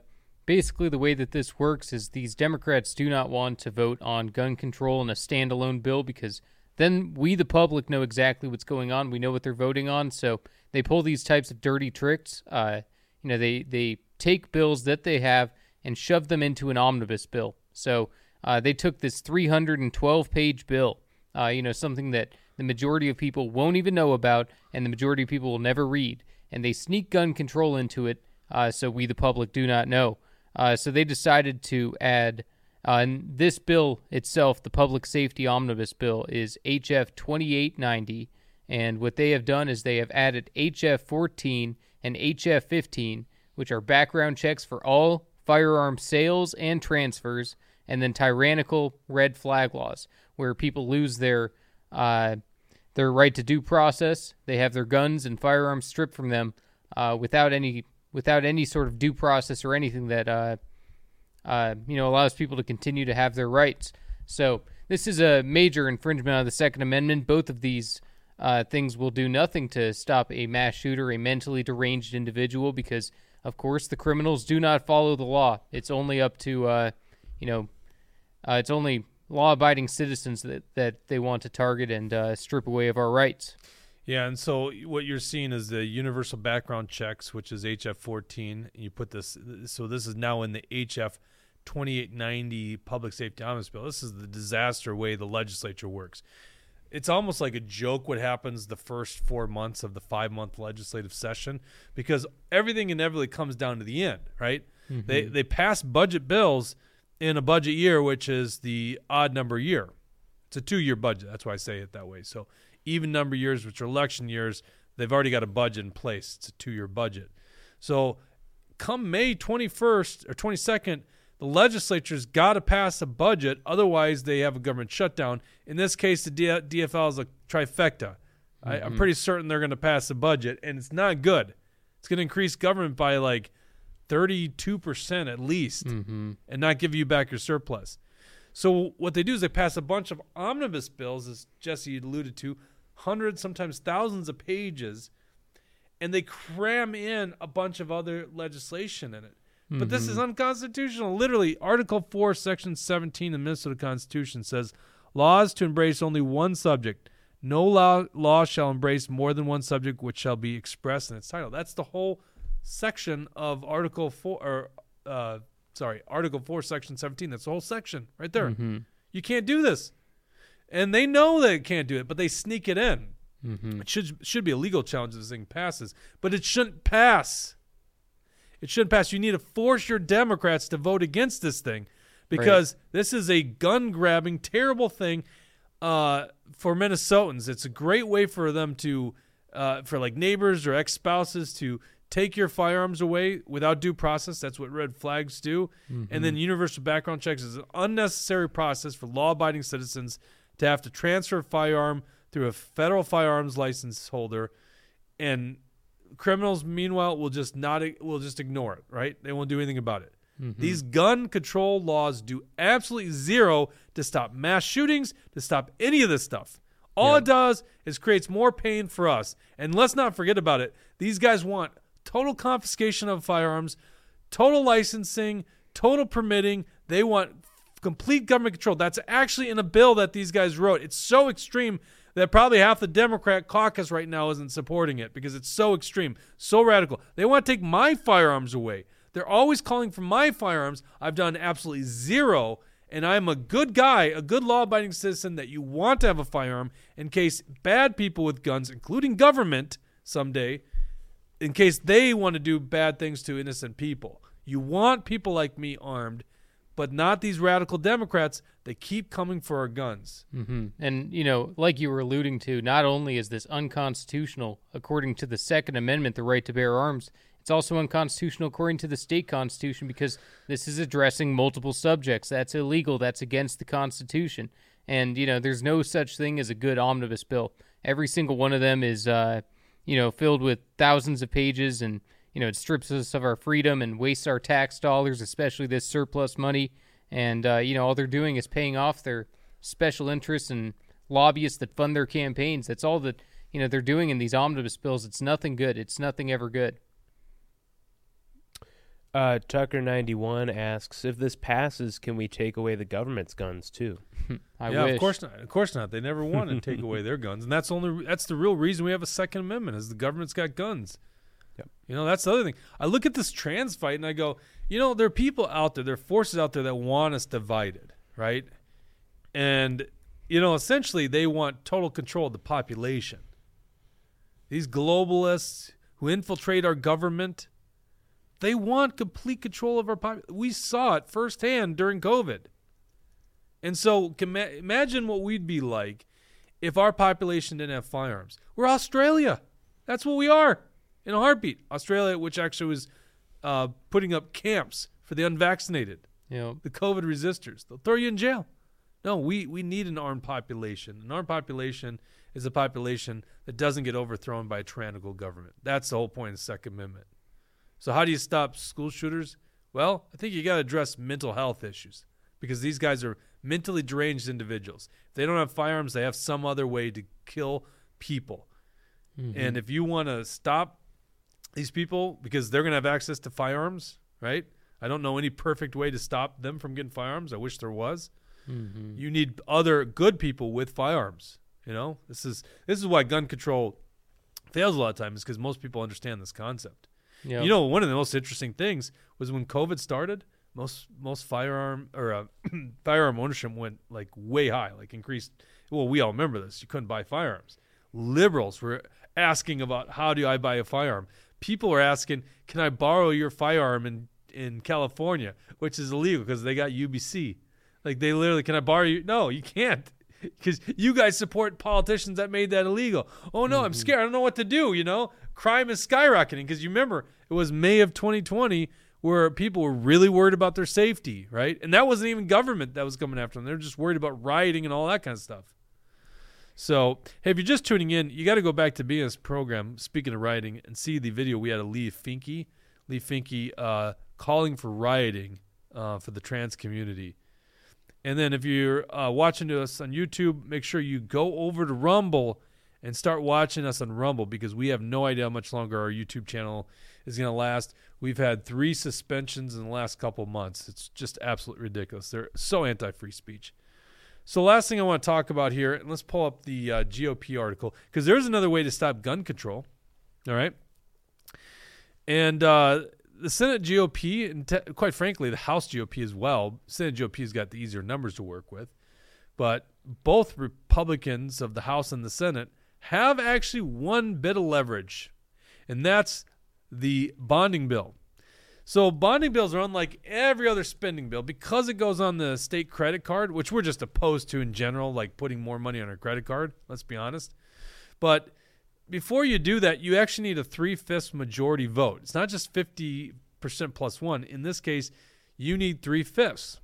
basically, the way that this works is these Democrats do not want to vote on gun control in a standalone bill because then we, the public, know exactly what's going on. We know what they're voting on. So they pull these types of dirty tricks. Uh, you know, they they take bills that they have and shove them into an omnibus bill. So uh, they took this 312 page bill. Uh, you know, something that the majority of people won't even know about, and the majority of people will never read. And they sneak gun control into it, uh, so we, the public, do not know. Uh, so they decided to add, uh, and this bill itself, the Public Safety Omnibus Bill, is HF 2890. And what they have done is they have added HF 14 and HF 15, which are background checks for all firearm sales and transfers, and then tyrannical red flag laws, where people lose their uh, their right to due process. They have their guns and firearms stripped from them uh, without any without any sort of due process or anything that uh, uh, you know allows people to continue to have their rights. So this is a major infringement of the Second Amendment. Both of these uh, things will do nothing to stop a mass shooter, a mentally deranged individual, because of course the criminals do not follow the law. It's only up to uh, you know uh, it's only law-abiding citizens that, that they want to target and uh, strip away of our rights. Yeah, and so what you're seeing is the universal background checks, which is HF 14. You put this, so this is now in the HF 2890 Public Safety Omnibus Bill. This is the disaster way the legislature works. It's almost like a joke what happens the first four months of the five month legislative session because everything inevitably comes down to the end, right? They mm-hmm. they pass budget bills in a budget year, which is the odd number year. It's a two year budget. That's why I say it that way. So even number years, which are election years, they've already got a budget in place. It's a two year budget. So come May 21st or 22nd, the legislature's got to pass a budget. Otherwise, they have a government shutdown. In this case, the D- DFL is a trifecta. I, I'm mm-hmm. pretty certain they're going to pass a budget, and it's not good. It's going to increase government by like 32% at least mm-hmm. and not give you back your surplus. So what they do is they pass a bunch of omnibus bills, as Jesse alluded to, hundreds, sometimes thousands of pages, and they cram in a bunch of other legislation in it. But this is mm-hmm. unconstitutional. Literally, Article 4, Section 17 of the Minnesota Constitution says laws to embrace only one subject. No law, law shall embrace more than one subject which shall be expressed in its title. That's the whole section of Article 4, or, uh, sorry, Article 4, Section 17. That's the whole section right there. Mm-hmm. You can't do this. And they know they can't do it, but they sneak it in. Mm-hmm. It should should be a legal challenge if this thing passes, but it shouldn't pass. It shouldn't pass. You need to force your Democrats to vote against this thing because this is a gun grabbing, terrible thing uh, for Minnesotans. It's a great way for them to, uh, for like neighbors or ex spouses to take your firearms away without due process. That's what red flags do. And then universal background checks is an unnecessary process for law abiding citizens to have to transfer a firearm through a federal firearms license holder and criminals meanwhile will just not will just ignore it right? They won't do anything about it. Mm-hmm. These gun control laws do absolutely zero to stop mass shootings to stop any of this stuff. All it does is creates more pain for us. And let's not forget about it. These guys want total confiscation of firearms total licensing total permitting. They want complete government control. That's actually in a bill that these guys wrote. It's so extreme that probably half the Democrat caucus right now isn't supporting it because it's so extreme, so radical. They want to take my firearms away. They're always calling for my firearms. I've done absolutely zero, and I'm a good guy, a good law abiding citizen that you want to have a firearm in case bad people with guns, including government someday, in case they want to do bad things to innocent people. You want people like me armed, but not these radical Democrats. They keep coming for our guns. hmm And, you know, like you were alluding to, not only is this unconstitutional according to the Second Amendment, the right to bear arms, it's also unconstitutional according to the state constitution because this is addressing multiple subjects. That's illegal. That's against the Constitution. And, you know, there's no such thing as a good omnibus bill. Every single one of them is, uh, you know, filled with thousands of pages and, you know, it strips us of our freedom and wastes our tax dollars, especially this surplus money. And uh, you know, all they're doing is paying off their special interests and lobbyists that fund their campaigns. That's all that you know they're doing in these omnibus bills. It's nothing good. It's nothing ever good. Uh, Tucker ninety one asks if this passes, can we take away the government's guns too? *laughs* I yeah, wish. of course not. Of course not. They never want to *laughs* take away their guns, and that's only that's the real reason we have a Second Amendment is the government's got guns. Yep. You know, that's the other thing. I look at this trans fight and I go, you know, there are people out there, there are forces out there that want us divided, right? And you know, essentially, they want total control of the population. These globalists who infiltrate our government, they want complete control of our population. We saw it firsthand during COVID. And so, imagine what we'd be like if our population didn't have firearms. We're Australia. That's what we are in a heartbeat. Australia, which actually was uh, putting up camps for the unvaccinated, You know, the COVID resistors. They'll throw you in jail. No, we, we need an armed population. An armed population is a population that doesn't get overthrown by a tyrannical government. That's the whole point of the Second Amendment. So, how do you stop school shooters? Well, I think you got to address mental health issues because these guys are mentally deranged individuals. If they don't have firearms, they have some other way to kill people. And if you want to stop these people because they're going to have access to firearms, right? I don't know any perfect way to stop them from getting firearms. I wish there was. You need other good people with firearms. You know, this is this is why gun control fails a lot of times because most people understand this concept. you know, You know, one of the most interesting things was when COVID started. Most most firearm or uh, *clears throat* firearm ownership went like way high, like increased. Well, we all remember this. You couldn't buy firearms. Liberals were asking about how do I buy a firearm. People were asking, can I borrow your firearm in in California, which is illegal because they got UBC. Like they literally, can I borrow you? No, you can't. *laughs* Because you guys support politicians that made that illegal. Oh no, I'm mm-hmm. scared. I don't know what to do. You know, crime is skyrocketing. Because you remember, it was May of 2020 where people were really worried about their safety, right? And that wasn't even government that was coming after them. They were just worried about rioting and all that kind of stuff. So, hey, if you're just tuning in, you got to go back to BS program. Speaking of rioting, and see the video we had of Leigh Finke, Leigh Finke uh, calling for rioting uh, for the trans community. And then if you're uh, watching us on YouTube, make sure you go over to Rumble and start watching us on Rumble because we have no idea how much longer our YouTube channel is going to last. We've had three suspensions in the last couple months. It's just absolutely ridiculous. They're so anti free speech. So, last thing I want to talk about here, and let's pull up the uh, GOP article because there's another way to stop gun control. All right. And uh, the Senate GOP, and te- quite frankly, the House GOP as well, Senate GOP has got the easier numbers to work with. But both Republicans of the House and the Senate have actually one bit of leverage, and that's the bonding bill. So bonding bills are unlike every other spending bill because it goes on the state credit card, which we're just opposed to in general, like putting more money on our credit card. Let's be honest. But before you do that, you actually need a three fifths majority vote. It's not just 50% plus one. In this case, you need three fifths.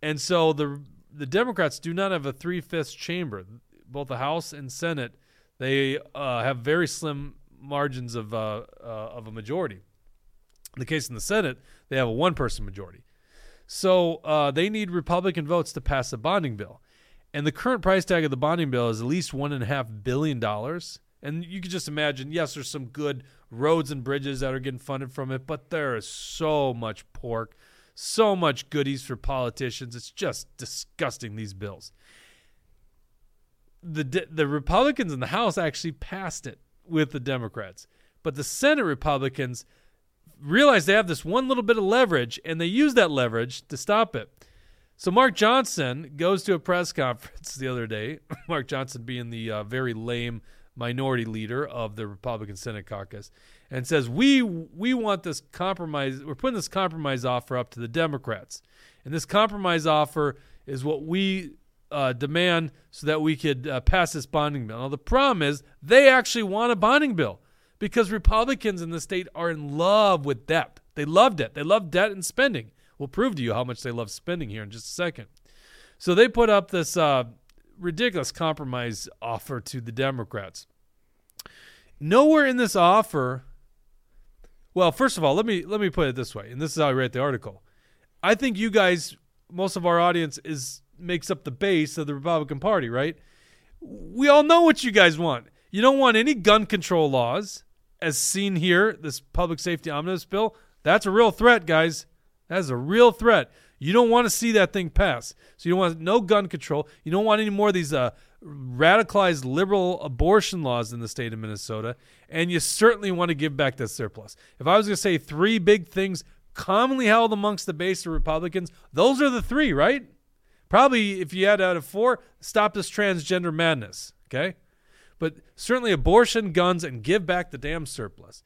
And so the the Democrats do not have a three fifths chamber. Both the House and Senate, they uh, have very slim margins of uh, uh, of a majority. In the case in the Senate, they have a one person majority. So uh, they need Republican votes to pass the bonding bill. And the current price tag of the bonding bill is at least one and a half billion dollars. And you can just imagine, yes, there's some good roads and bridges that are getting funded from it, but there is so much pork, so much goodies for politicians. It's just disgusting, these bills. The, the Republicans in the House actually passed it with the Democrats, but the Senate Republicans realize they have this one little bit of leverage, and they use that leverage to stop it. So Mark Johnson goes to a press *laughs* conference the other day. *laughs* Mark Johnson being the uh, very lame minority leader of the Republican Senate caucus, and says we we want this compromise. We're putting this compromise offer up to the Democrats, and this compromise offer is what we uh, demand so that we could uh, pass this bonding bill. Now the problem is they actually want a bonding bill because Republicans in the state are in love with debt. They love debt. They love debt and spending. We'll prove to you how much they love spending here in just a second. So they put up this uh, ridiculous compromise offer to the Democrats. Nowhere in this offer Well, first of all, let me let me put it this way, and this is how I read the article. I think you guys, most of our audience is makes up the base of the Republican Party, right? We all know what you guys want. You don't want any gun control laws, as seen here. This public safety omnibus bill. That's a real threat, guys. That is a real threat. You don't want to see that thing pass. So you don't want no gun control. You don't want any more of these uh, radicalized liberal abortion laws in the state of Minnesota. And you certainly want to give back that surplus. If I was going to say three big things commonly held amongst the base of Republicans, those are the three, right? Probably, if you had out of four, stop this transgender madness. Okay, but certainly abortion, guns, and give back the damn surplus.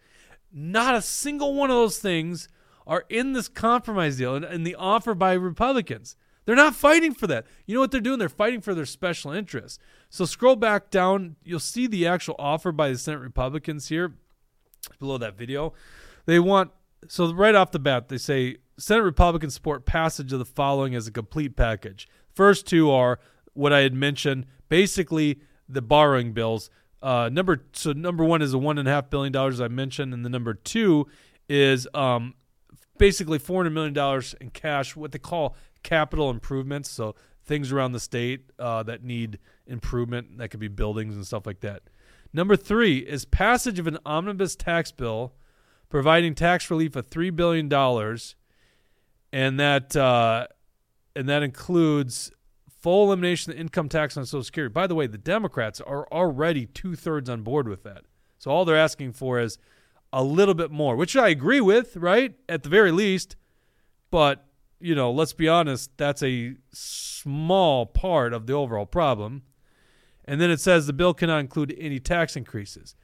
Not a single one of those things are in this compromise deal and, and the offer by Republicans. They're not fighting for that. You know what they're doing? They're fighting for their special interests. So scroll back down. You'll see the actual offer by the Senate Republicans here below that video. They want, so right off the bat, they say Senate Republicans support passage of the following as a complete package. First two are what I had mentioned, basically the borrowing bills. Uh, number so number one is a one and a half billion dollars I mentioned, and the number two is um, basically four hundred million dollars in cash, what they call capital improvements. So things around the state uh, that need improvement, that could be buildings and stuff like that. Number three is passage of an omnibus tax bill providing tax relief of three billion dollars, and that uh, and that includes full elimination of the income tax on Social Security. By the way, the Democrats are already two thirds on board with that. So all they're asking for is a little bit more, which I agree with, right? At the very least. But, you know, let's be honest, that's a small part of the overall problem. And then it says the bill cannot include any tax increases.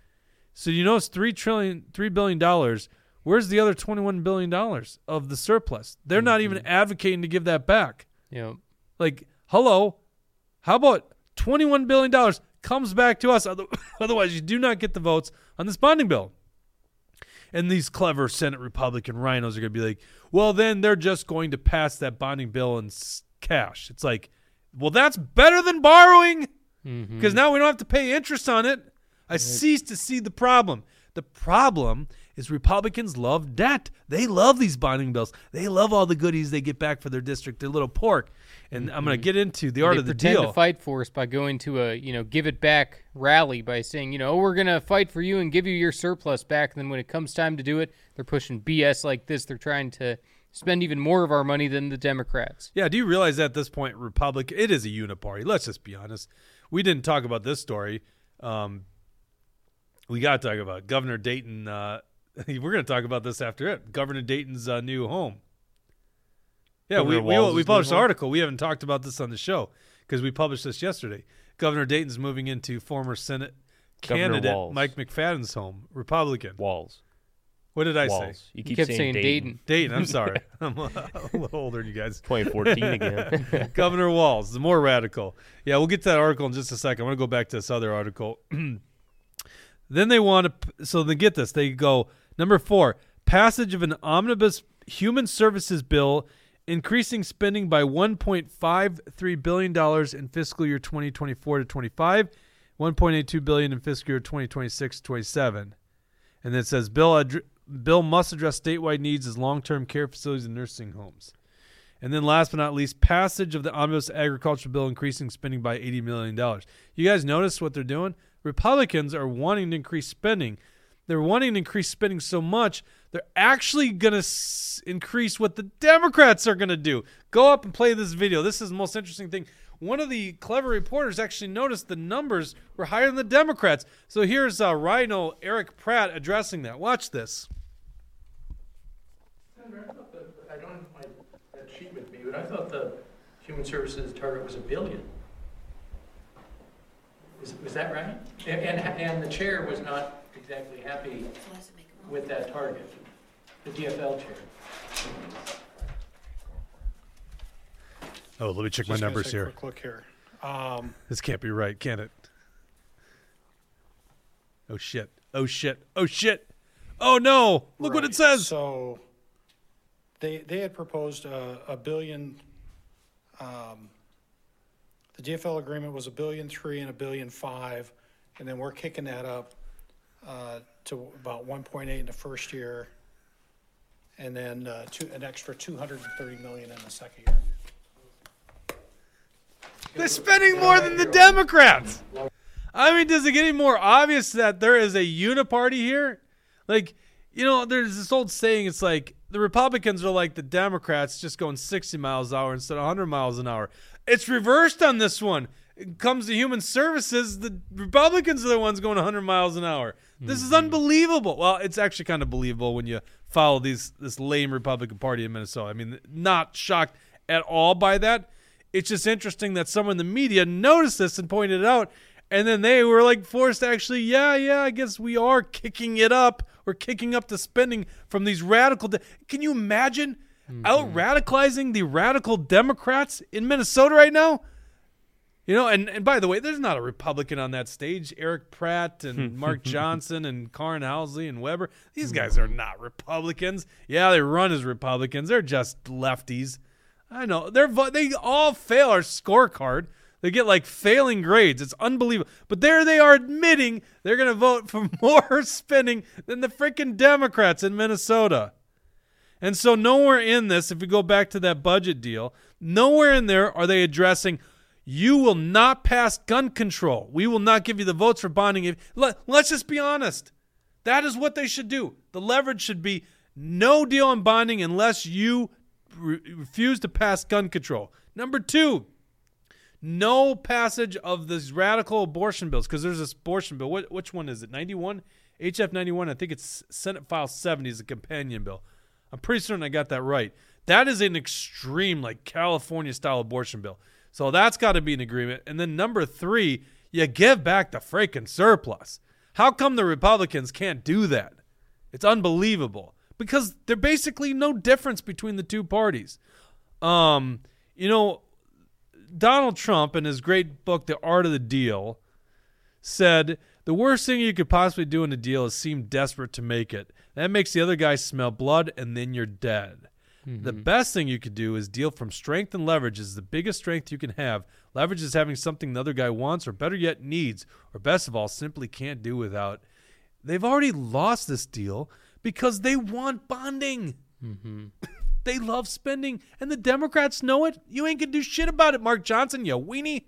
So you notice three trillion, three billion dollars. Where's the other twenty-one billion dollars of the surplus? They're not even mm-hmm. advocating to give that back. Know, Like, hello, how about twenty-one billion dollars comes back to us? *laughs* Otherwise, you do not get the votes on this bonding bill. And these clever Senate Republican rhinos are going to be like, well, then they're just going to pass that bonding bill in cash. It's like, well, that's better than borrowing mm-hmm. because now we don't have to pay interest on it. I cease to see the problem. The problem is Republicans love debt. They love these bonding bills. They love all the goodies they get back for their district, their little pork. And I'm going to get into the art they of the deal. to fight for us by going to a you know give it back rally by saying you know oh, we're gonna fight for you and give you your surplus back. And then when it comes time to do it, they're pushing BS like this. They're trying to spend even more of our money than the Democrats. Yeah, do you realize at this point, Republic, it is a uniparty. Let's just be honest. We didn't talk about this story. Um, we got to talk about Governor Dayton. Uh, *laughs* we're going to talk about this after it. Governor Dayton's uh, new home. Yeah, we, Governor we, Walz's we new published an article. We haven't talked about this on the show because we published this yesterday. Governor Dayton's moving into former Senate Governor candidate Walz. Mike McFadden's home, Republican. Walz. What did I Walz. say? You You keep kept saying, saying Dayton. Dayton. Dayton. I'm sorry. *laughs* I'm a, a little older than you guys. *laughs* 2014 again. *laughs* Governor Walz, the more radical. Yeah, we'll get to that article in just a second. I want to go back to this other article. *clears throat* then they want to, so they get this. They go, number four, passage of an omnibus human services bill increasing spending by $1.53 billion in fiscal year 2024 to 25, 1.82 billion in fiscal year 2026 27. And then it says bill addr- bill must address statewide needs as long-term care facilities and nursing homes. And then last but not least, passage of the omnibus agriculture bill increasing spending by $80 million. You guys notice what they're doing? Republicans are wanting to increase spending. They're wanting to increase spending so much, they're actually going to s- increase what the Democrats are going to do. Go up and play this video. This is the most interesting thing. One of the clever reporters actually noticed the numbers were higher than the Democrats. So here's uh, Rhino Eric Pratt addressing that. Watch this. I don't have my, sheet with me, but I thought the human services target was a billion. Was, was that right? And, and, and the chair was not exactly happy with that target, the DFL chair. Oh, let me check my Just gonna numbers take a here. quick Look here. Um, *laughs* This can't be right, can it? Oh shit. Oh shit. Oh shit. Oh no. Look what it right, says. So they, they had proposed a, a billion, um, the DFL agreement was a billion three and a billion five, and then we're kicking that up, uh, to about one point eight in the first year, and then uh, two, an extra 230 million in the second year. They're spending more than the Democrats. I mean, does it get any more obvious that there is a uniparty here? Like, you know, there's this old saying. It's like the Republicans are like the Democrats, just going 60 miles an hour instead of 100 miles an hour. It's reversed on this one. It comes to human services, the Republicans are the ones going 100 miles an hour. This is unbelievable. Well, it's actually kind of believable when you follow these this lame Republican Party in Minnesota. I mean, not shocked at all by that. It's just interesting that someone in the media noticed this and pointed it out, and then they were like forced to actually, yeah, yeah, I guess we are kicking it up. We're kicking up the spending from these radical. De- Can you imagine out mm-hmm. radicalizing the radical Democrats in Minnesota right now? You know, and, and by the way, there's not a Republican on that stage. Eric Pratt and *laughs* Mark Johnson and Karin Housley and Weber. These hmm. guys are not Republicans. Yeah, they run as Republicans. They're just lefties. I know. They're they all fail our scorecard. They get like failing grades. It's unbelievable. But there they are admitting they're going to vote for *laughs* more spending than the freaking Democrats in Minnesota. And so nowhere in this, if we go back to that budget deal, nowhere in there are they addressing you will not pass gun control. We will not give you the votes for bonding. Let, let's just be honest. That is what they should do. The leverage should be no deal on bonding unless you re- refuse to pass gun control. Number two, no passage of these radical abortion bills because there's this abortion bill. What, which one is it? 91? HF 91. I think it's Senate File 70 is a companion bill. I'm pretty certain I got that right. That is an extreme, like California style abortion bill. So that's got to be an agreement. And then number three, you give back the freaking surplus. How come the Republicans can't do that? It's unbelievable because there's basically no difference between the two parties. Um, you know, Donald Trump, in his great book, The Art of the Deal, said the worst thing you could possibly do in a deal is seem desperate to make it. That makes the other guy smell blood, and then you're dead. The mm-hmm. best thing you could do is deal from strength and leverage is the biggest strength you can have. Leverage is having something the other guy wants, or better yet, needs, or best of all, simply can't do without. They've already lost this deal because they want bonding. Mm-hmm. *coughs* They love spending, and the Democrats know it. You ain't gonna do shit about it, Mark Johnson, you weenie.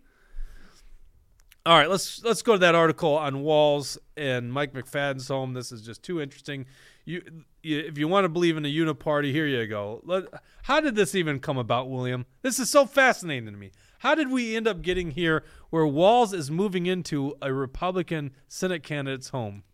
All right, let's let's go to that article on Walz and Mike McFadden's home. This is just too interesting. You if you want to believe in a uniparty, here you go. How did this even come about, William? This is so fascinating to me. How did we end up getting here where Walz is moving into a Republican Senate candidate's home?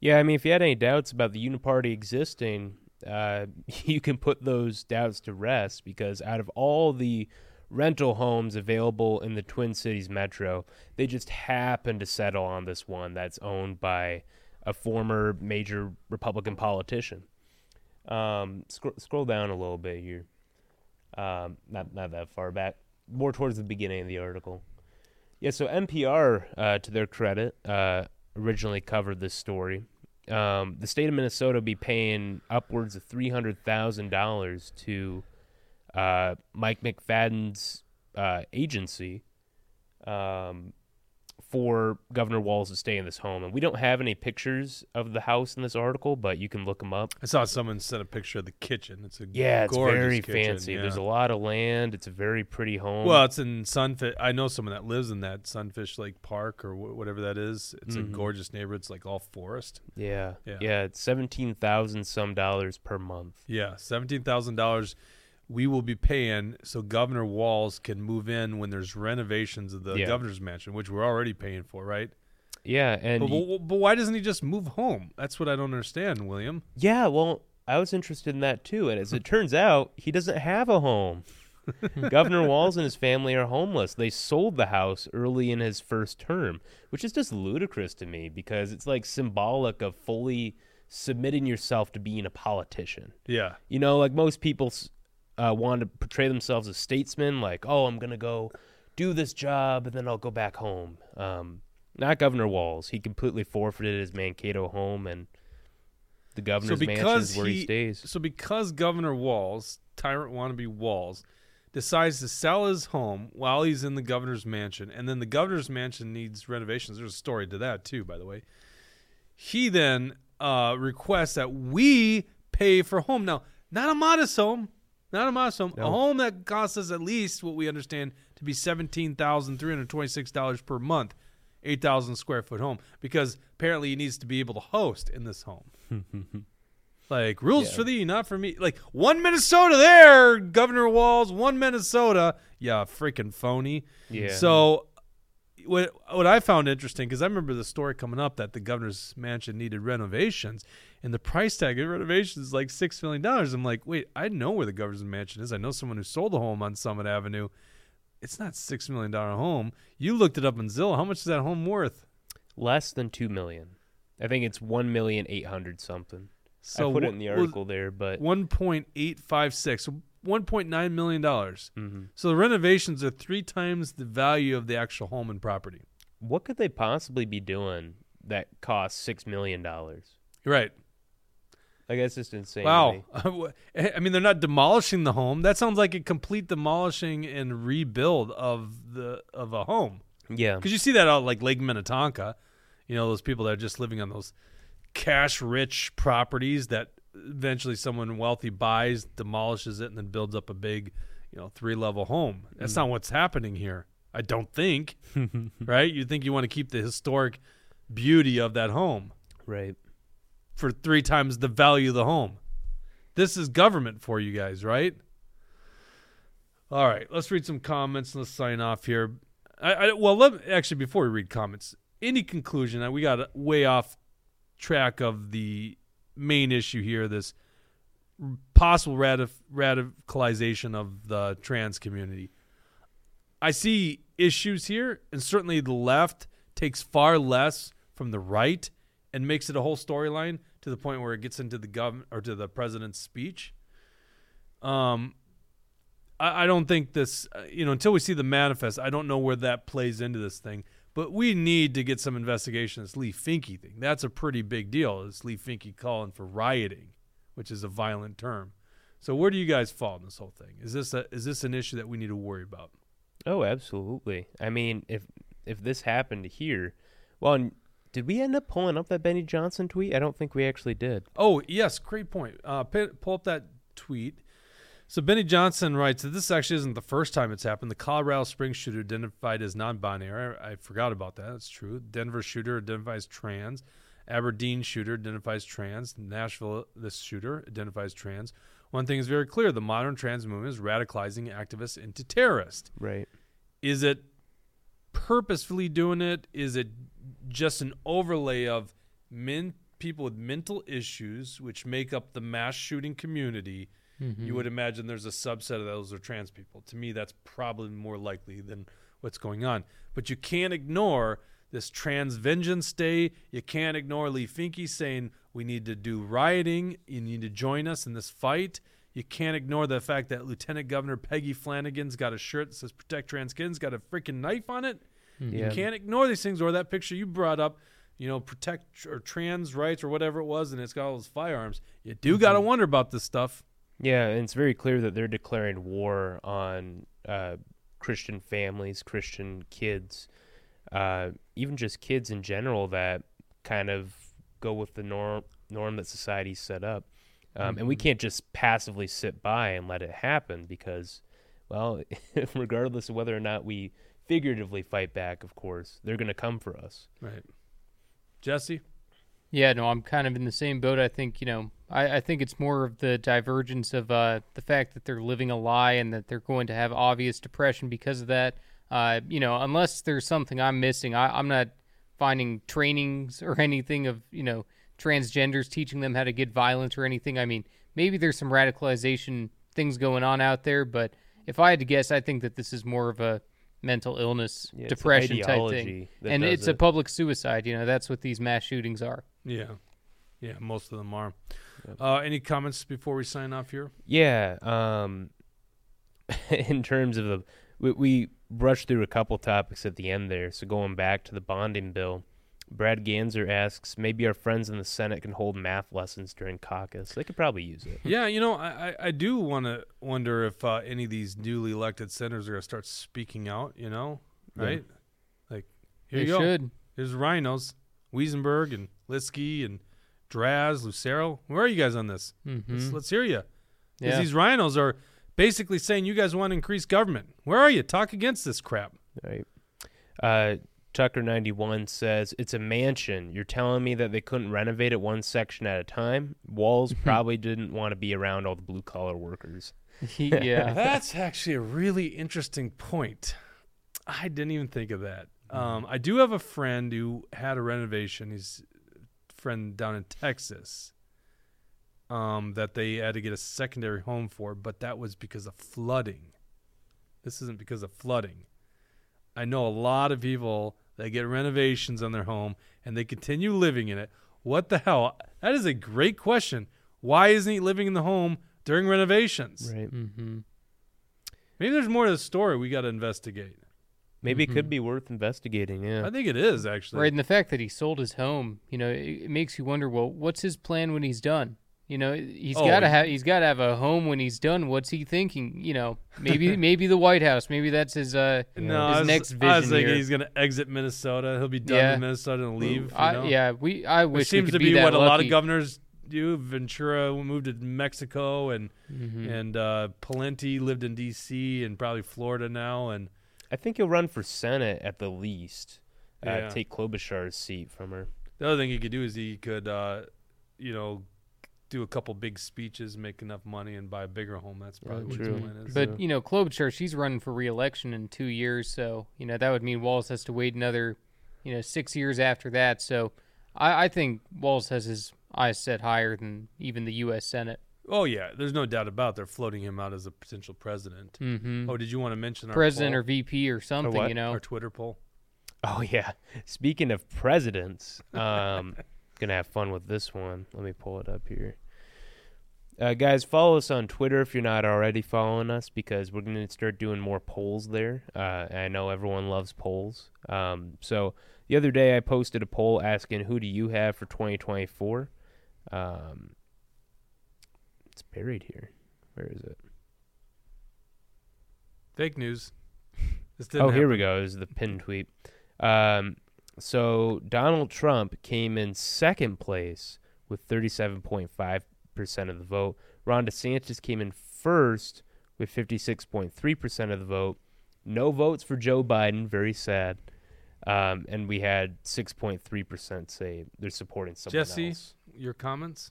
Yeah, I mean, if you had any doubts about the uniparty existing, uh, *laughs* you can put those doubts to rest because out of all the rental homes available in the Twin Cities metro, they just happen to settle on this one that's owned by a former major Republican politician. Um, scroll, scroll down a little bit here. Um, not not that far back, more towards the beginning of the article. Yeah, so NPR, uh, to their credit, uh, originally covered this story. Um, the state of Minnesota be paying upwards of three hundred thousand dollars to uh, Mike McFadden's uh, agency um, for Governor Walz to stay in this home. And we don't have any pictures of the house in this article, but you can look them up. I saw someone sent a picture of the kitchen. It's a Yeah, it's gorgeous very kitchen, fancy. yeah. There's a lot of land. It's a very pretty home. Well, it's in Sunfish. I know someone that lives in that Sunfish Lake Park or wh- whatever that is. It's a Mhm. gorgeous neighborhood. It's like all forest. yeah, Yeah. yeah, It's seventeen thousand some dollars per month. Yeah, seventeen thousand dollars. We will be paying so Governor Walz can move in when there's renovations of the Yeah. governor's mansion, which we're already paying for, right? Yeah, and But, but, why doesn't he just move home? That's what I don't understand, William. yeah, well, I was interested in that too. And as it turns out, he doesn't have a home. *laughs* Governor Walz and his family are homeless. They sold the house early in his first term, which is just ludicrous to me because it's like symbolic of fully submitting yourself to being a politician. Yeah, You know, like most people uh, want to portray themselves as statesmen, like, oh, I'm going to go do this job and then I'll go back home. Um, not Governor Walz. He completely forfeited his Mankato home and the governor's mansion where he, he- stays. So because Governor Walz, tyrant wannabe Walz, decides to sell his home while he's in the governor's mansion, and then the governor's mansion needs renovations. There's a story to that too, by the way. He then uh, requests that we pay for home. Now Not a modest home. Not a modest home. A home that costs us at least what we understand to be seventeen thousand three hundred twenty-six dollars per month, eight thousand square foot home. Because apparently he needs to be able to host in this home. *laughs* like rules Yeah. for thee, not for me. Like one Minnesota there, Governor Walz. One Minnesota. Yeah, freaking phony. Yeah. So what what I found interesting because I remember the story coming up that the governor's mansion needed renovations, and the price tag of renovations is like six million dollars. I'm like, wait, I know where the governor's mansion is. I know someone who sold a home on Summit Avenue. It's not six million dollar home. You looked it up on Zillow. How much is that home worth? Less than two million. I think it's one million eight hundred something. So I put it in the article there, but One point eight five six. One point nine million dollars. Mhm. So the renovations are three times the value of the actual home and property. what could they possibly be doing that costs six million dollars? Right. Like that's just insane. Wow. *laughs* Eh, I mean, they're not demolishing the home. That sounds like a complete demolishing and rebuild of the of a home. Yeah. Because you see that out like Lake Minnetonka. You know, those people that are just living on those cash rich properties that eventually someone wealthy buys, demolishes it, and then builds up a big, you know, three level home. That's mm. not what's happening here. I don't think. *laughs* right? You think you want to keep the historic beauty of that home Right. For three times the value of the home. This is government for you guys, right? All right, let's read some comments. Let's sign off here. I, I well, let actually before we read comments, any conclusion? uh, We got way off track of the main issue here. This possible ratif- radicalization of the trans community. I see issues here, and certainly the left takes far less from the right and makes it a whole storyline to the point where it gets into the government or to the president's speech. Um, I, I don't think this, uh, you know, until we see the manifest, I don't know where that plays into this thing. But we need to get some investigation. This Leigh Finke thing. That's a pretty big deal. This Leigh Finke calling for rioting, which is a violent term. So where do you guys fall in this whole thing? Is this a, is this an issue that we need to worry about? Oh, absolutely. I mean, if if this happened here, well, did we end up pulling up that Benny Johnson tweet? I don't think we actually did. Oh, yes, great point. Uh, pull up that tweet. So Benny Johnson writes that this actually isn't the first time it's happened. The Colorado Springs shooter identified as non-binary. I, I forgot about that. That's true. Denver shooter identifies trans. Aberdeen shooter identifies trans. Nashville, this shooter identifies trans. One thing is very clear: the modern trans movement is radicalizing activists into terrorists. Right. Is it purposefully doing it? Is it just an overlay of men people with mental issues which make up the mass shooting community? You mm-hmm. would imagine there's a subset of those are trans people. To me, that's probably more likely than what's going on. But you can't ignore this trans vengeance day. You can't ignore Leigh Finke saying we need to do rioting. You need to join us in this fight. You can't ignore the fact that Lieutenant Governor Peggy Flanagan's got a shirt that says "Protect Trans Kids," got a freaking knife on it. Yeah. You can't ignore these things. Or that picture you brought up, you know, protect or trans rights or whatever it was, and it's got all those firearms. You do got to wonder about this stuff. Yeah, and it's very clear that they're declaring war on uh, Christian families, Christian kids, uh, even just kids in general that kind of go with the norm norm that society's set up. Um, And we can't just passively sit by and let it happen because, well, *laughs* regardless of whether or not we figuratively fight back, of course, they're going to come for us. Right. Jesse? Yeah, no, I'm kind of in the same boat. I think, you know, I, I think it's more of the divergence of uh, the fact that they're living a lie and that they're going to have obvious depression because of that. Uh, you know, unless there's something I'm missing, I, I'm not finding trainings or *laughs* anything of, you know, transgenders teaching them how to get violent or anything. I mean, maybe there's some radicalization things going on out there, but if I had to guess, I think that this is more of a mental illness, Yeah, it's an depression type thing. And does it's a public suicide. You know, that's what these mass shootings are. Yeah. Yeah, most of them are. Uh, any comments before we sign off here? Yeah. Um, *laughs* in terms of the, we, we brushed through a couple topics at the end there. So going back to the bonding bill, Brad Ganser asks, maybe our friends in the Senate can hold math lessons during caucus. They could probably use it. Yeah, you know, I, I, I do want to wonder if uh, any of these newly elected senators are going to start speaking out, you know, Yeah. right? Like, here they you go. should. Here's rhinos, Wesenberg and Lieske and Draz, Lucero. Where are you guys on this? Let's, Mhm. let's hear you. Because Yeah. these rhinos are basically saying you guys want to increase government. Where are you? Talk against this crap. Right. Uh, Tucker ninety one says it's a mansion. You're telling me that they couldn't renovate it one section at a time. Walz *laughs* probably didn't want to be around all the blue collar workers. *laughs* yeah. *laughs* That's actually a really interesting point. I didn't even think of that. Um, I do have a friend who had a renovation. He's a friend down in Texas. Um, that they had to get a secondary home for, but that was because of flooding. This isn't because of flooding. I know a lot of people that get renovations on their home and they continue living in it. What the hell? That is a great question. Why isn't he living in the home during renovations? Right. mm-hmm. Maybe there's more to the story we got to investigate. Maybe it could be worth investigating. Yeah. I think it is actually. Right, and the fact that he sold his home, you know, it, it makes you wonder. Well, what's his plan when he's done? You know, he's Oh, got to he- have he's got to have a home when he's done. What's he thinking? You know, *laughs* maybe maybe the White House. Maybe that's his uh no, his was, next I was vision thinking here. he's gonna exit Minnesota. He'll be done Yeah. with Minnesota and leave. you I, yeah, we I Which wish we seems could to be, be that what a lot of governors do. Ventura moved to Mexico, and Mhm. and uh, Pawlenty lived in D.C. and probably Florida now. And I think he'll run for senate at the least. Uh, Yeah. Take Klobuchar's seat from her. the other thing he could do is he could, uh, you know, do a couple big speeches, make enough money, and buy a bigger home. That's probably what true. his plan is. But you know, Klobuchar, she's running for re-election in two years, so you know that would mean Walz has to wait another, you know, six years after that. So I, I think Walz has his eyes set higher than even the U.S. Senate. oh yeah, there's no doubt about it. they're floating him out as a potential president. Mm-hmm. Oh, did you want to mention our President poll? or VP or something, what? you know. our Twitter poll? Oh *laughs* yeah. Speaking of presidents, um, gonna have fun with this one. Let me pull it up here. Uh, guys, follow us on Twitter if you're not already following us, because we're gonna start doing more polls there. Uh, I know everyone loves polls. Um, so the other day I posted a poll asking who do you have for 2024. Um, it's buried here. Where is it? Fake news. *laughs* Oh, didn't here happen. we go. This is the pin tweet. Um, so Donald Trump came in second place with 37.5% of the vote. Ron DeSantis came in first with 56.3% of the vote. No votes for Joe Biden. Very sad. Um, and we had 6.3% say they're supporting someone Jesse, else. your comments?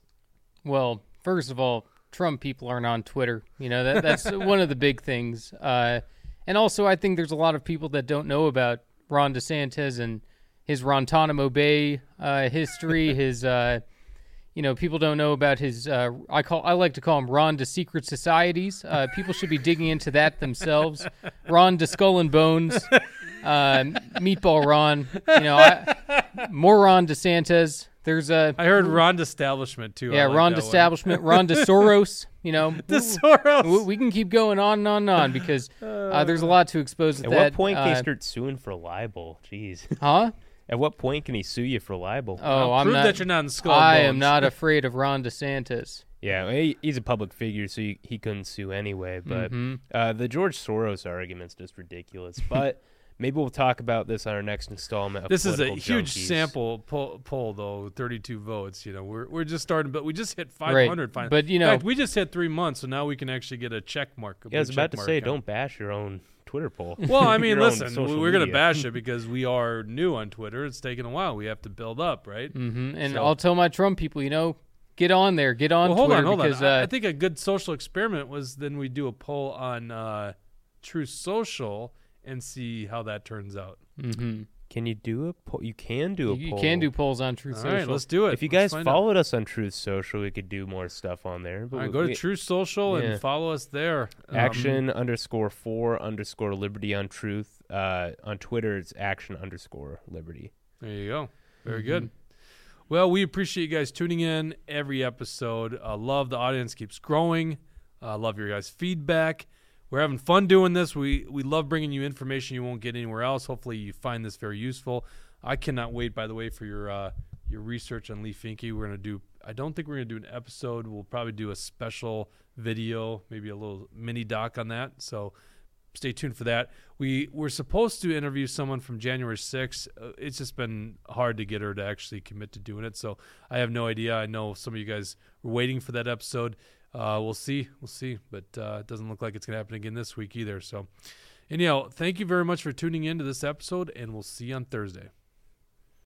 Well, first of all, Trump people aren't on Twitter. You know that that's *laughs* one of the big things. Uh, and also, I think there's a lot of people that don't know about Ron DeSantis and his Guantanamo Bay uh, history. *laughs* his, uh, you know, people don't know about his. Uh, I call I like to call him Ron to secret societies. Uh, people should be digging into that themselves. Ron to skull and bones. Uh, meatball Ron. You know, I, more Ron DeSantis. There's a I heard Ron Establishment too. Yeah, like Ron that. Establishment, Ron Soros. You know, *laughs* The Soros. we, we can keep going on and on and on because uh, there's a lot to expose. At With what point can uh, he start suing for libel? Jeez. Huh? At what point can he sue you for libel? Oh, Now, I'm prove not. that you're not in Skull I and am not *laughs* afraid of Ron DeSantis. Yeah, he, he's a public figure, so he, he couldn't sue anyway. But Mhm. uh, the George Soros argument's just ridiculous. *laughs* But maybe we'll talk about this on our next installment. Of This is a Political huge sample poll, poll, though. Thirty-two votes. You know, we're we're just starting, but we just hit five hundred. Right. Finally, But, you in know- fact, we just hit three months, so now we can actually get a check mark. a Yeah, I was about to say, on- don't bash your own Twitter poll. *laughs* Well, I mean, listen, we're gonna bash it *laughs* because we are new on Twitter. It's taken a while. We have to build up, right? hmm And So- I'll tell my Trump people, you know, get on there, get on Well, hold Twitter on, hold because on. I, Uh, I think a good social experiment was then we do a poll on uh, Truth Social and see how that turns out. mhm. Can you do a poll? You can do a you, you can do polls on Truth All Social. right, let's do it. If you Let's guys find out. followed us on Truth Social, we could do more stuff on there. But All right, we- go to we- Truth Social yeah. and follow us there. Um, Action underscore four underscore liberty on truth. Uh, on Twitter, it's action underscore liberty. There you go. Very Mm-hmm. good. Well, we appreciate you guys tuning in every episode. Uh, love the audience keeps growing. Uh, love your guys' feedback. We're having fun doing this. We we love bringing you information you won't get anywhere else. Hopefully, you find this very useful. I cannot wait, by the way, for your uh, your research on Leigh Finke. We're gonna do. I don't think we're gonna do an episode. We'll probably do a special video, maybe a little mini doc on that. So stay tuned for that. We we're supposed to interview someone from January 6th. Uh, it's just been hard to get her to actually commit to doing it. So I have no idea. I know some of you guys were waiting for that episode. Uh, we'll see. We'll see. But uh, it doesn't look like it's going to happen again this week either. So, anyhow, thank you very much for tuning in to this episode, and we'll see you on Thursday.